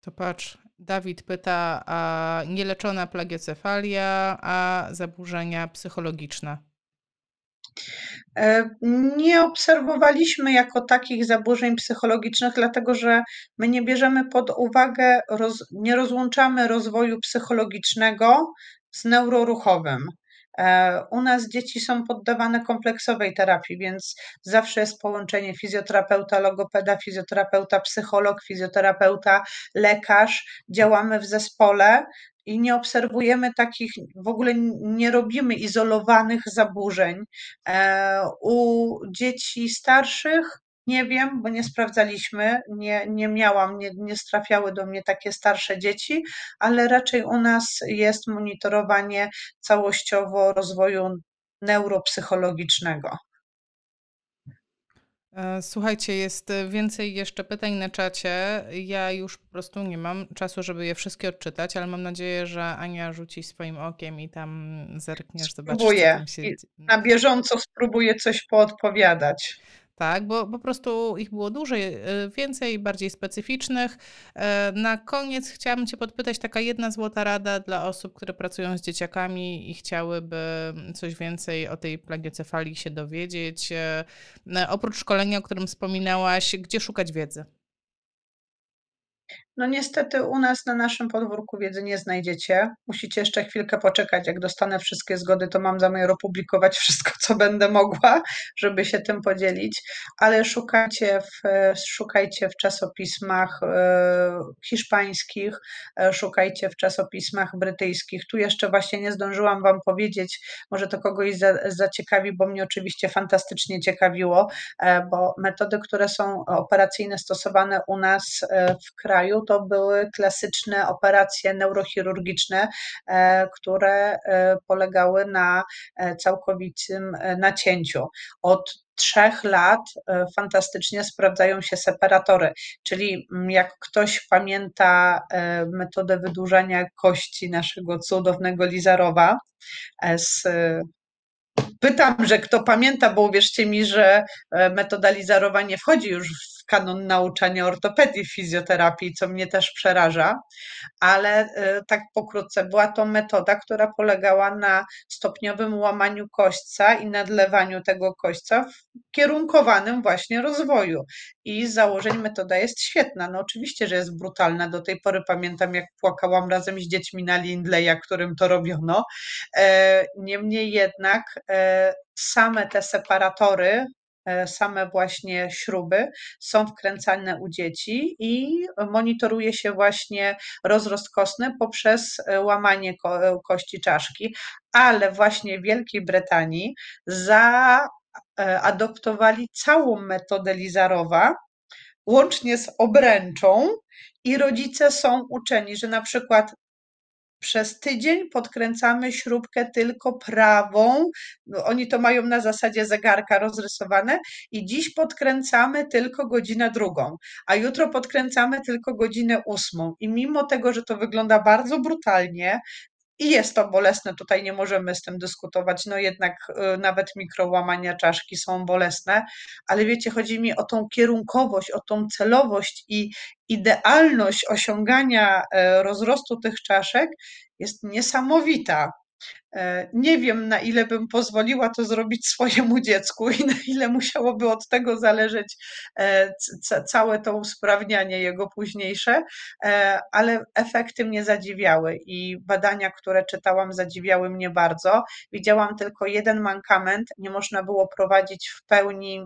To patrz, Dawid pyta, a nieleczona plagiocefalia, a zaburzenia psychologiczne? E, nie obserwowaliśmy jako takich zaburzeń psychologicznych, dlatego że my nie bierzemy pod uwagę, roz, nie rozłączamy rozwoju psychologicznego z neuroruchowym. E, u nas dzieci są poddawane kompleksowej terapii, więc zawsze jest połączenie fizjoterapeuta, logopeda, fizjoterapeuta, psycholog, fizjoterapeuta, lekarz. Działamy w zespole i nie obserwujemy takich, w ogóle nie robimy izolowanych zaburzeń. E, u dzieci starszych nie wiem, bo nie sprawdzaliśmy, nie, nie miałam, nie, nie trafiały do mnie takie starsze dzieci, ale raczej u nas jest monitorowanie całościowo rozwoju neuropsychologicznego. E, słuchajcie, jest więcej jeszcze pytań na czacie. Ja już po prostu nie mam czasu, żeby je wszystkie odczytać, ale mam nadzieję, że Ania rzuci swoim okiem i tam zerkniesz, zobaczysz, Spróbuję. co tam się... Na bieżąco spróbuję coś poodpowiadać tak, bo po prostu ich było dużej, y, więcej, bardziej specyficznych. E, na koniec chciałabym Cię podpytać, taka jedna złota rada dla osób, które pracują z dzieciakami i chciałyby coś więcej o tej plagiocefalii się dowiedzieć. E, oprócz szkolenia, o którym wspominałaś, gdzie szukać wiedzy? No niestety u nas na naszym podwórku wiedzy nie znajdziecie. Musicie jeszcze chwilkę poczekać. Jak dostanę wszystkie zgody, to mam zamiar opublikować wszystko, co będę mogła, żeby się tym podzielić. Ale szukajcie w, szukajcie w czasopismach e, hiszpańskich, e, szukajcie w czasopismach brytyjskich. Tu jeszcze właśnie nie zdążyłam Wam powiedzieć, może to kogoś za, zaciekawi, bo mnie oczywiście fantastycznie ciekawiło, e, bo metody, które są operacyjne stosowane u nas w kraju, to były klasyczne operacje neurochirurgiczne, e, które e, polegały na e, całkowitym nacięciu. Od trzech lat fantastycznie sprawdzają się separatory, czyli jak ktoś pamięta metodę wydłużania kości naszego cudownego Lizarowa z Pytam, że kto pamięta, bo uwierzcie mi, że metoda Lizarowa nie wchodzi już w kanon nauczania ortopedii fizjoterapii, co mnie też przeraża, ale y, tak pokrótce była to metoda, która polegała na stopniowym łamaniu kośćca i nadlewaniu tego kośćca w kierunkowanym właśnie rozwoju. I z założeń metoda jest świetna. No oczywiście, że jest brutalna. Do tej pory pamiętam, jak płakałam razem z dziećmi na Lindleya, którym to robiono. E, niemniej jednak e, same te separatory E, same właśnie śruby są wkręcane u dzieci i monitoruje się właśnie rozrost kostny poprzez e, łamanie ko e, kości czaszki, ale właśnie w Wielkiej Brytanii zaadoptowali całą metodę Lizarowa, łącznie z obręczą, i rodzice są uczeni, że na przykład przez tydzień podkręcamy śrubkę tylko prawą. No, oni to mają na zasadzie zegarka rozrysowane i dziś podkręcamy tylko godzinę drugą, a jutro podkręcamy tylko godzinę ósmą. I mimo tego, że to wygląda bardzo brutalnie, i jest to bolesne, tutaj nie możemy z tym dyskutować, no jednak y, nawet mikrołamania czaszki są bolesne, ale wiecie, chodzi mi o tą kierunkowość, o tą celowość i idealność osiągania e, rozrostu tych czaszek jest niesamowita. E, nie wiem, na ile bym pozwoliła to zrobić swojemu dziecku i na ile musiałoby od tego zależeć e, całe to usprawnianie jego późniejsze, e, ale efekty mnie zadziwiały i badania, które czytałam, zadziwiały mnie bardzo. Widziałam tylko jeden mankament, nie można było prowadzić w pełni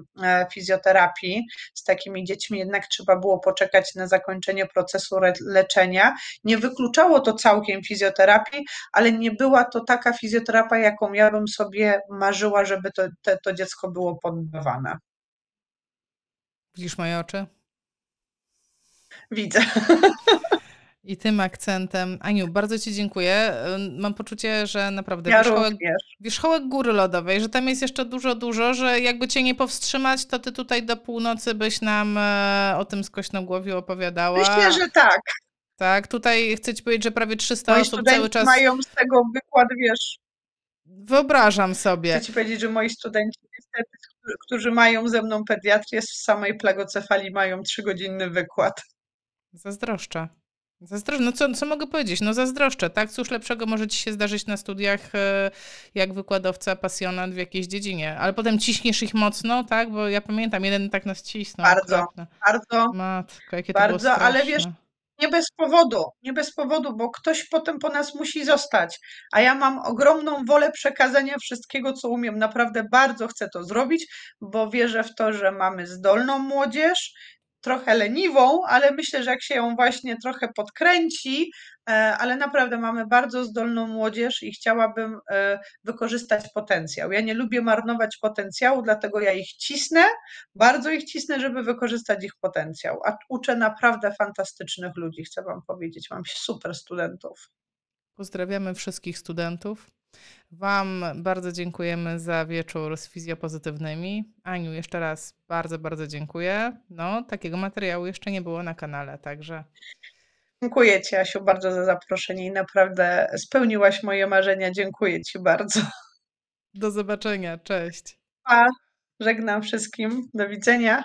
fizjoterapii z takimi dziećmi, jednak trzeba było poczekać na zakończenie procesu leczenia. Nie wykluczało to całkiem fizjoterapii, ale nie była to taka taka fizjoterapia, jaką ja bym sobie marzyła, żeby to, te, to dziecko było poddawane. Widzisz moje oczy? Widzę. I tym akcentem. Aniu, bardzo Ci dziękuję. Mam poczucie, że naprawdę Ja wierzchołek, wierzchołek góry lodowej, że tam jest jeszcze dużo, dużo, że jakby Cię nie powstrzymać, to Ty tutaj do północy byś nam e, o tym skośnogłowiu opowiadała. Myślę, że tak. Tak, tutaj chcę Ci powiedzieć, że prawie 300 Moi osób cały czas... mają z tego wykład, wiesz, Wyobrażam sobie. chcę ci powiedzieć, że moi studenci niestety, którzy- mają ze mną pediatrię z samej plegocefalii mają trzygodzinny wykład. Zazdroszczę. Zazdroszczę. No co, co mogę powiedzieć? No zazdroszczę, tak? Cóż lepszego może ci się zdarzyć na studiach e, jak wykładowca, pasjonat w jakiejś dziedzinie. Ale potem ciśniesz ich mocno, tak? Bo ja pamiętam, jeden tak nas cisnął. Bardzo. okropne. Bardzo, Matko, jakie to było bardzo, ale straszne. wiesz, nie bez powodu, nie bez powodu, bo ktoś potem po nas musi zostać. A ja mam ogromną wolę przekazania wszystkiego, co umiem. Naprawdę bardzo chcę to zrobić, bo wierzę w to, że mamy zdolną młodzież, trochę leniwą, ale myślę, że jak się ją właśnie trochę podkręci, e, ale naprawdę mamy bardzo zdolną młodzież i chciałabym e, wykorzystać potencjał. Ja nie lubię marnować potencjału, dlatego ja ich cisnę, bardzo ich cisnę, żeby wykorzystać ich potencjał. A uczę naprawdę fantastycznych ludzi, chcę Wam powiedzieć. Mam super studentów. Pozdrawiamy wszystkich studentów. Wam bardzo dziękujemy za wieczór z fizjopozytywnymi. Aniu, jeszcze raz bardzo, bardzo dziękuję. No, takiego materiału jeszcze nie było na kanale, także Dziękuję Ci, Asiu, bardzo za zaproszenie i naprawdę spełniłaś moje marzenia. Dziękuję Ci bardzo. do zobaczenia. Cześć. Pa, żegnam wszystkim. Do widzenia.